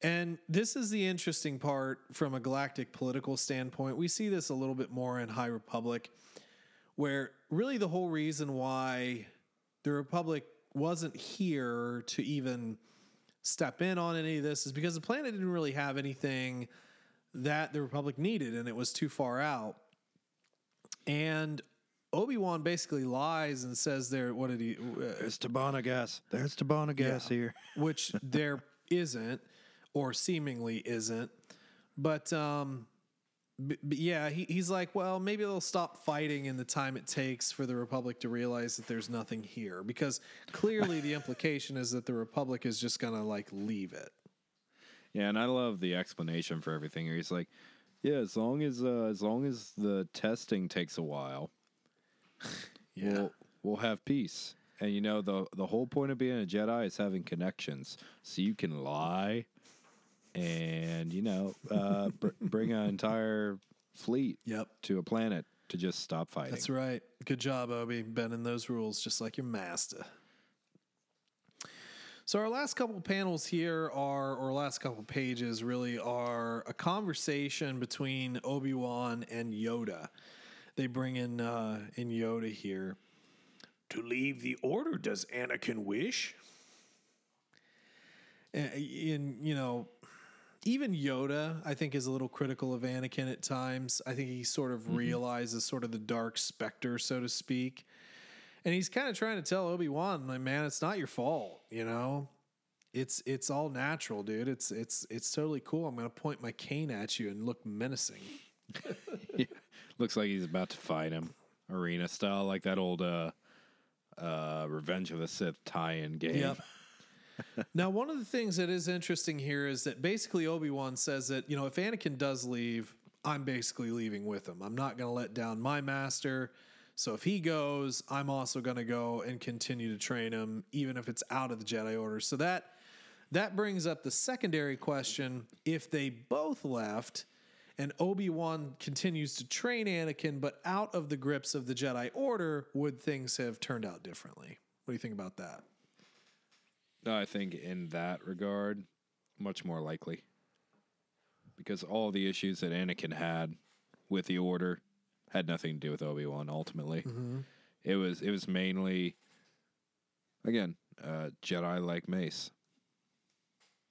S1: And this is the interesting part from a galactic political standpoint. We see this a little bit more in High Republic, where really the whole reason why the Republic wasn't here to even step in on any of this is because the planet didn't really have anything that the Republic needed, and it was too far out. And Obi Wan basically lies and says there. What did he? Uh,
S2: There's Tibanna gas. There's Tibanna gas here.
S1: which there isn't or seemingly isn't. But um but yeah, he, he's like, well, maybe they'll stop fighting in the time it takes for the Republic to realize that there's nothing here. Because clearly the implication is that the Republic is just gonna like leave it.
S2: Yeah, and I love the explanation for everything here. He's like, "Yeah, as long as uh, as long as the testing takes a while, we'll we'll have peace." And you know the the whole point of being a Jedi is having connections, so you can lie, and you know uh, br- bring an entire fleet
S1: Yep.
S2: to a planet to just stop fighting.
S1: That's right. Good job, Obi, bending those rules just like your master. So our last couple panels here are, or last couple pages really are a conversation between Obi Wan and Yoda. They bring in uh, in Yoda here.
S3: To leave the order, does Anakin wish?
S1: And, in you know, even Yoda, I think, is a little critical of Anakin at times. I think he sort of realizes sort of the dark specter, so to speak. And he's kind of trying to tell Obi Wan, like, man, it's not your fault, you know. It's it's all natural, dude. It's it's it's totally cool. I'm gonna point my cane at you and look menacing.
S2: Looks like he's about to fight him, arena style, like that old uh, uh, Revenge of the Sith tie-in game.
S1: Yep. Now, one of the things that is interesting here is that basically Obi Wan says that, you know, if Anakin does leave, I'm basically leaving with him. I'm not going to let down my master. So if he goes, I'm also going to go and continue to train him, even if it's out of the Jedi Order. So that that brings up the secondary question: If they both left, and Obi Wan continues to train Anakin, but out of the grips of the Jedi Order, would things have turned out differently? What do you think about that?
S2: I think in that regard, much more likely. Because all the issues that Anakin had with the Order had nothing to do with Obi Wan. Ultimately, it was it was mainly, again, uh, Jedi like Mace.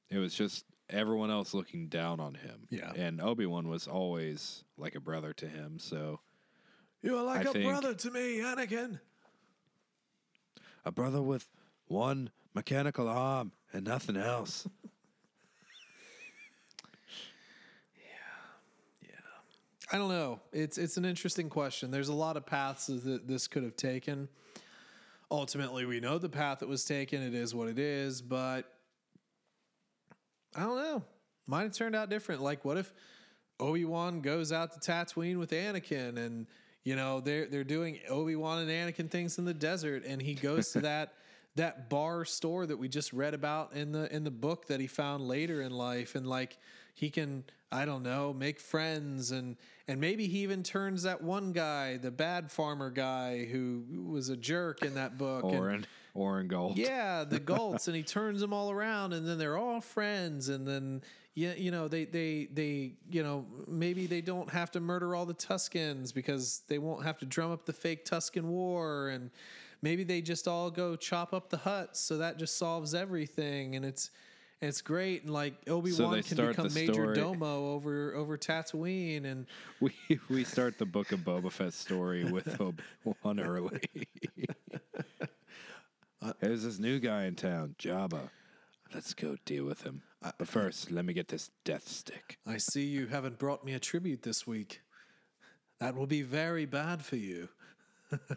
S2: It was just everyone else looking down on him.
S1: Yeah.
S2: and Obi Wan was always like a brother to him. So
S1: You're like
S2: I
S1: a
S2: think-
S1: brother to me, Anakin.
S2: a brother with one mechanical arm and nothing else. Yeah, yeah.
S1: I don't know. It's it's an interesting question. There's a lot of paths that this could have taken. Ultimately, we know the path that was taken. It is what it is, but I don't know. Might have turned out different. Like, what if Obi Wan goes out to Tatooine with Anakin, and you know they're they're doing Obi Wan and Anakin things in the desert, and he goes to that that bar store that we just read about in the in the book that he found later in life, and like he can I don't know make friends, and and maybe he even turns that one guy, the bad farmer guy who was a jerk in that book, and-
S2: Orrin, Orrin Gault.
S1: yeah, the Gaults, and he turns them all around, and then they're all friends, and then yeah, you know they they they you know maybe they don't have to murder all the Tuskens because they won't have to drum up the fake Tusken War, and maybe they just all go chop up the Hutts, so that just solves everything, and it's it's great, and like Obi Wan
S2: they
S1: can become Major
S2: story-
S1: Domo over over Tatooine, and
S2: We we start the book of Boba Fett story with Obi Wan early. Uh, Here's this new guy in town, Jabba. Let's go deal with him. Uh, but first, let me get this death stick.
S1: I see you haven't brought me a tribute this week. That will be very bad for you.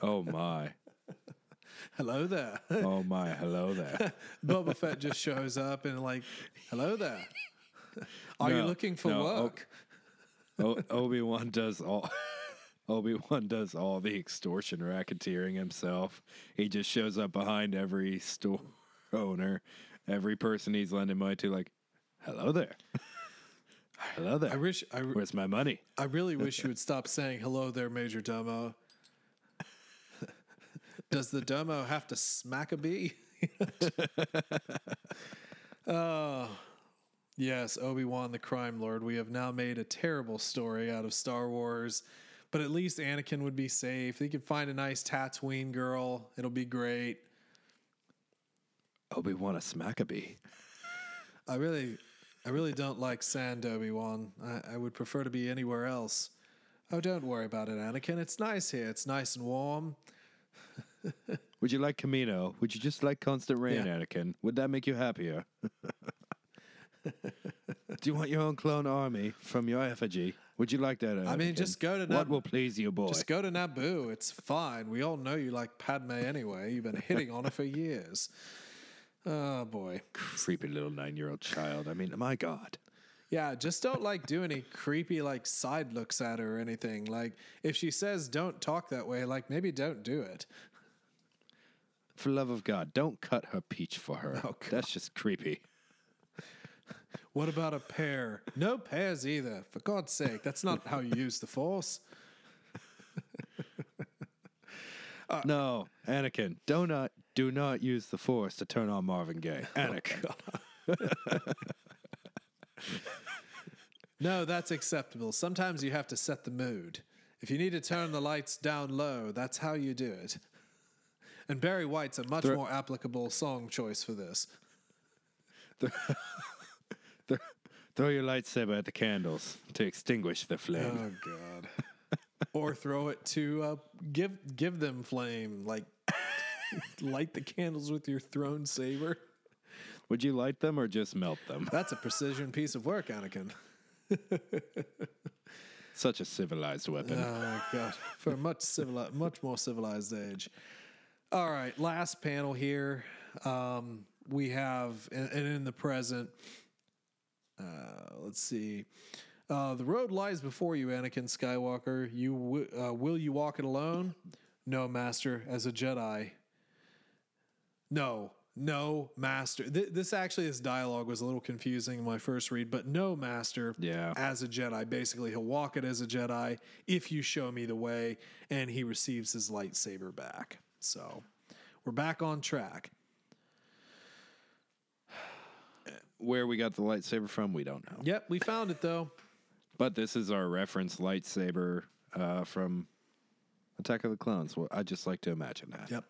S2: Oh my.
S1: Hello there.
S2: Oh my. Hello there.
S1: Boba Fett just shows up and like, hello there. Are you looking for
S2: no,
S1: work?
S2: O- Obi Wan does all. Obi Wan does all the extortion racketeering himself. He just shows up behind every store owner, every person he's lending money to. Like, hello there. hello there.
S1: I wish I, re-
S2: Where's my money?
S1: I really wish you would stop saying hello there, Major Domo. Does the domo have to smack a bee? oh, yes, Obi Wan, the crime lord. We have now made a terrible story out of Star Wars, but at least Anakin would be safe. He could find a nice Tatooine girl. It'll be great.
S2: Obi Wan a smackabee.
S1: I really, I really don't like Sand Obi Wan. I, I would prefer to be anywhere else. Oh, don't worry about it, Anakin. It's nice here. It's nice and warm.
S2: Would you like Kamino? Would you just like constant rain,
S1: Yeah.
S2: Anakin? Would that make you happier? Do you want your own clone army from your effigy? Would you like that? Anakin?
S1: I mean, just go to
S2: what will please you, boy.
S1: Just go to Naboo. It's fine. We all know you like Padme anyway. You've been hitting on her for years. Oh boy.
S2: Creepy little nine-year-old child. I mean, my God.
S1: Yeah, just don't like do any creepy like side looks at her or anything. Like if she says don't talk that way, like maybe don't do it.
S2: For love of God, don't cut her peach for her.
S1: Oh,
S2: That's just creepy.
S1: What about a pear? No pears either. For God's sake, that's not how you use the force. Uh,
S2: no, Anakin, do not do not use the Force to turn on Marvin Gaye.
S1: Oh,
S2: Anakin,
S1: No, that's acceptable. Sometimes you have to set the mood. If you need to turn the lights down low, that's how you do it. And Barry White's a much
S2: Thro-
S1: more applicable song choice for this.
S2: Th- throw your lightsaber at the candles to extinguish the flame.
S1: Oh God. or throw it to uh, give give them flame, like light the candles with your throne saber.
S2: Would you light them or just melt them?
S1: That's a precision piece of work, Anakin.
S2: Such a civilized weapon.
S1: Oh God, for a much civili- much more civilized age. All right, last panel here. Um, we have, and, and in the present, uh, let's see. Uh, the road lies before you, Anakin Skywalker. You w- uh, will you walk it alone? No, Master. As a Jedi. No, no, Master. Th- this actually, this dialogue was a little confusing in my first read, but no, Master.
S2: Yeah.
S1: As a Jedi, basically, he'll walk it as a Jedi if you show me the way, and he receives his lightsaber back. So, we're back on track.
S2: Where we got the lightsaber from, we don't know.
S1: Yep, we found it though.
S2: But this is our reference lightsaber uh, from Attack of the Clones. Well, I just like to imagine that.
S1: Yep.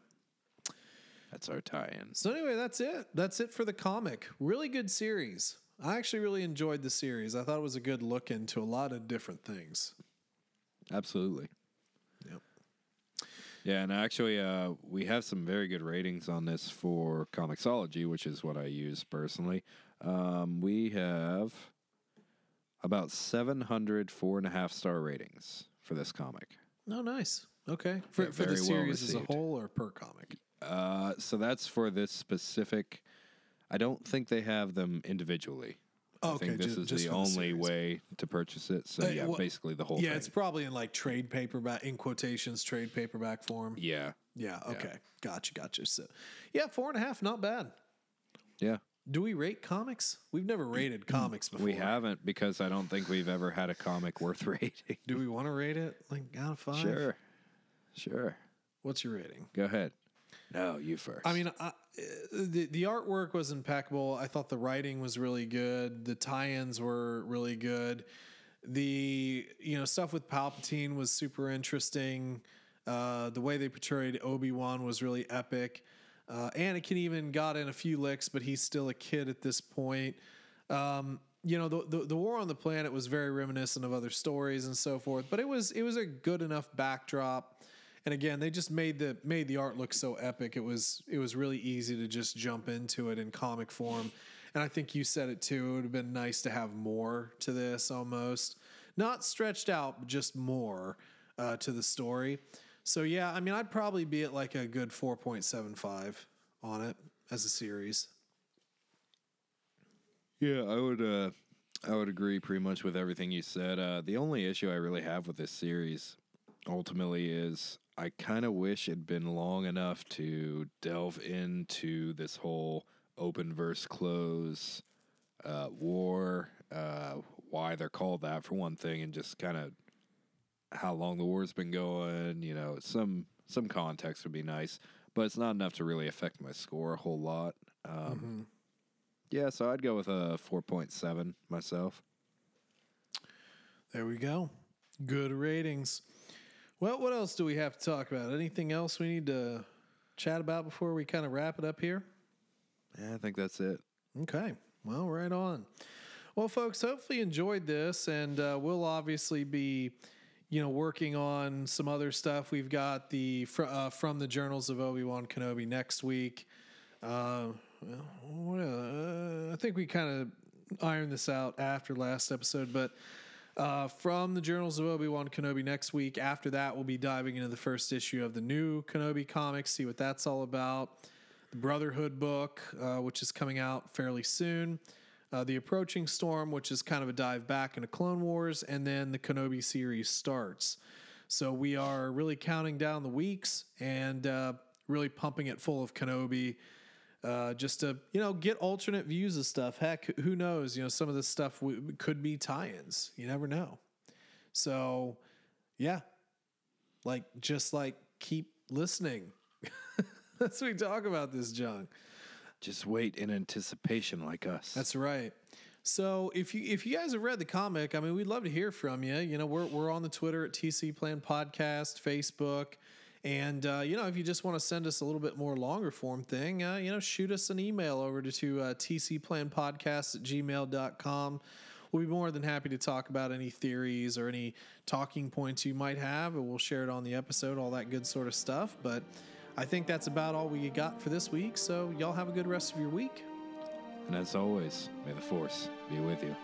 S2: That's our tie-in.
S1: So anyway, that's it. That's it for the comic. Really good series. I actually really enjoyed the series. I thought it was a good look into a lot of different things.
S2: Absolutely. Yeah, and actually, uh, we have some very good ratings on this for Comixology, which is what I use personally. Um, we have about 700 four and a half star ratings for this comic.
S1: Oh, nice. Okay. For,
S2: Yeah,
S1: for the
S2: very well
S1: series as a whole or per comic?
S2: Uh, so that's for this specific. I don't think they have them individually. I
S1: Okay,
S2: think this
S1: ju-
S2: is
S1: just
S2: the
S1: for the
S2: only way to purchase it. So
S1: Uh,
S2: yeah,
S1: well,
S2: basically the whole
S1: yeah,
S2: thing.
S1: it's probably in like trade paperback, in quotations, trade paperback form.
S2: yeah,
S1: Yeah. Okay. Gotcha. Gotcha. So, yeah, four and a half, not bad.
S2: yeah.
S1: Do we rate comics? We've never rated comics before.
S2: We haven't because I don't think we've ever had a comic worth rating.
S1: Do we want to rate it like out of five?
S2: Sure, sure.
S1: What's your rating?
S2: Go ahead. No, you first.
S1: I mean, I, the the artwork was impeccable. I thought the writing was really good. The tie-ins were really good. The you know stuff with Palpatine was super interesting. Uh, the way they portrayed Obi Wan was really epic. Uh, Anakin even got in a few licks, but he's still a kid at this point. Um, you know, the, the the war on the planet was very reminiscent of other stories and so forth, but it was it was a good enough backdrop. And again, they just made the made the art look so epic. It was it was really easy to just jump into it in comic form. And I think you said it too. It would have been nice to have more to this almost. Not stretched out, but just more uh, to the story. So yeah, I mean, I'd probably be at like a good 4.75 on it as a series.
S2: Yeah, I would. Uh, I would agree pretty much with everything you said. Uh, the only issue I really have with this series, ultimately, is I kind of wish it'd been long enough to delve into this whole open verse close uh, war, uh, why they're called that for one thing, and just kind of how long the war's been going. You know, some some context would be nice, but it's not enough to really affect my score a whole lot. Um, Yeah, so I'd go with a four point seven myself.
S1: There we go. Good ratings. Well, what else do we have to talk about? Anything else we need to chat about before we kind of wrap it up here?
S2: Yeah, I think that's it.
S1: Okay. Well, right on. Well, folks, hopefully you enjoyed this, and uh, we'll obviously be, you know, working on some other stuff. We've got the fr- uh, from the Journals of Obi Wan Kenobi next week. Uh, well, uh, I think we kind of ironed this out after last episode, but uh, from the Journals of Obi Wan Kenobi next week. After that, we'll be diving into the first issue of the new Kenobi comics, see what that's all about. The Brotherhood book, uh, which is coming out fairly soon. Uh, the Approaching Storm, which is kind of a dive back into Clone Wars, and then the Kenobi series starts. So we are really counting down the weeks and uh, really pumping it full of Kenobi uh, just to you know get alternate views of stuff. Heck, who knows? You know, some of this stuff w- could be tie-ins. You never know. So, yeah, like just like keep listening as we talk about this junk.
S2: Just wait in anticipation, like us.
S1: That's right. So if you if you guys have read the comic, I mean, we'd love to hear from you. You know, we're we're on the Twitter at TC Plan Podcast, Facebook, and uh, you know, if you just want to send us a little bit more longer form thing, uh, you know, shoot us an email over to, to uh, tcplanpodcast at gmail.com. We'll be more than happy to talk about any theories or any talking points you might have, and we'll share it on the episode, all that good sort of stuff. But I think that's about all we got for this week. So y'all have a good rest of your week.
S2: and as always, may the force be with you.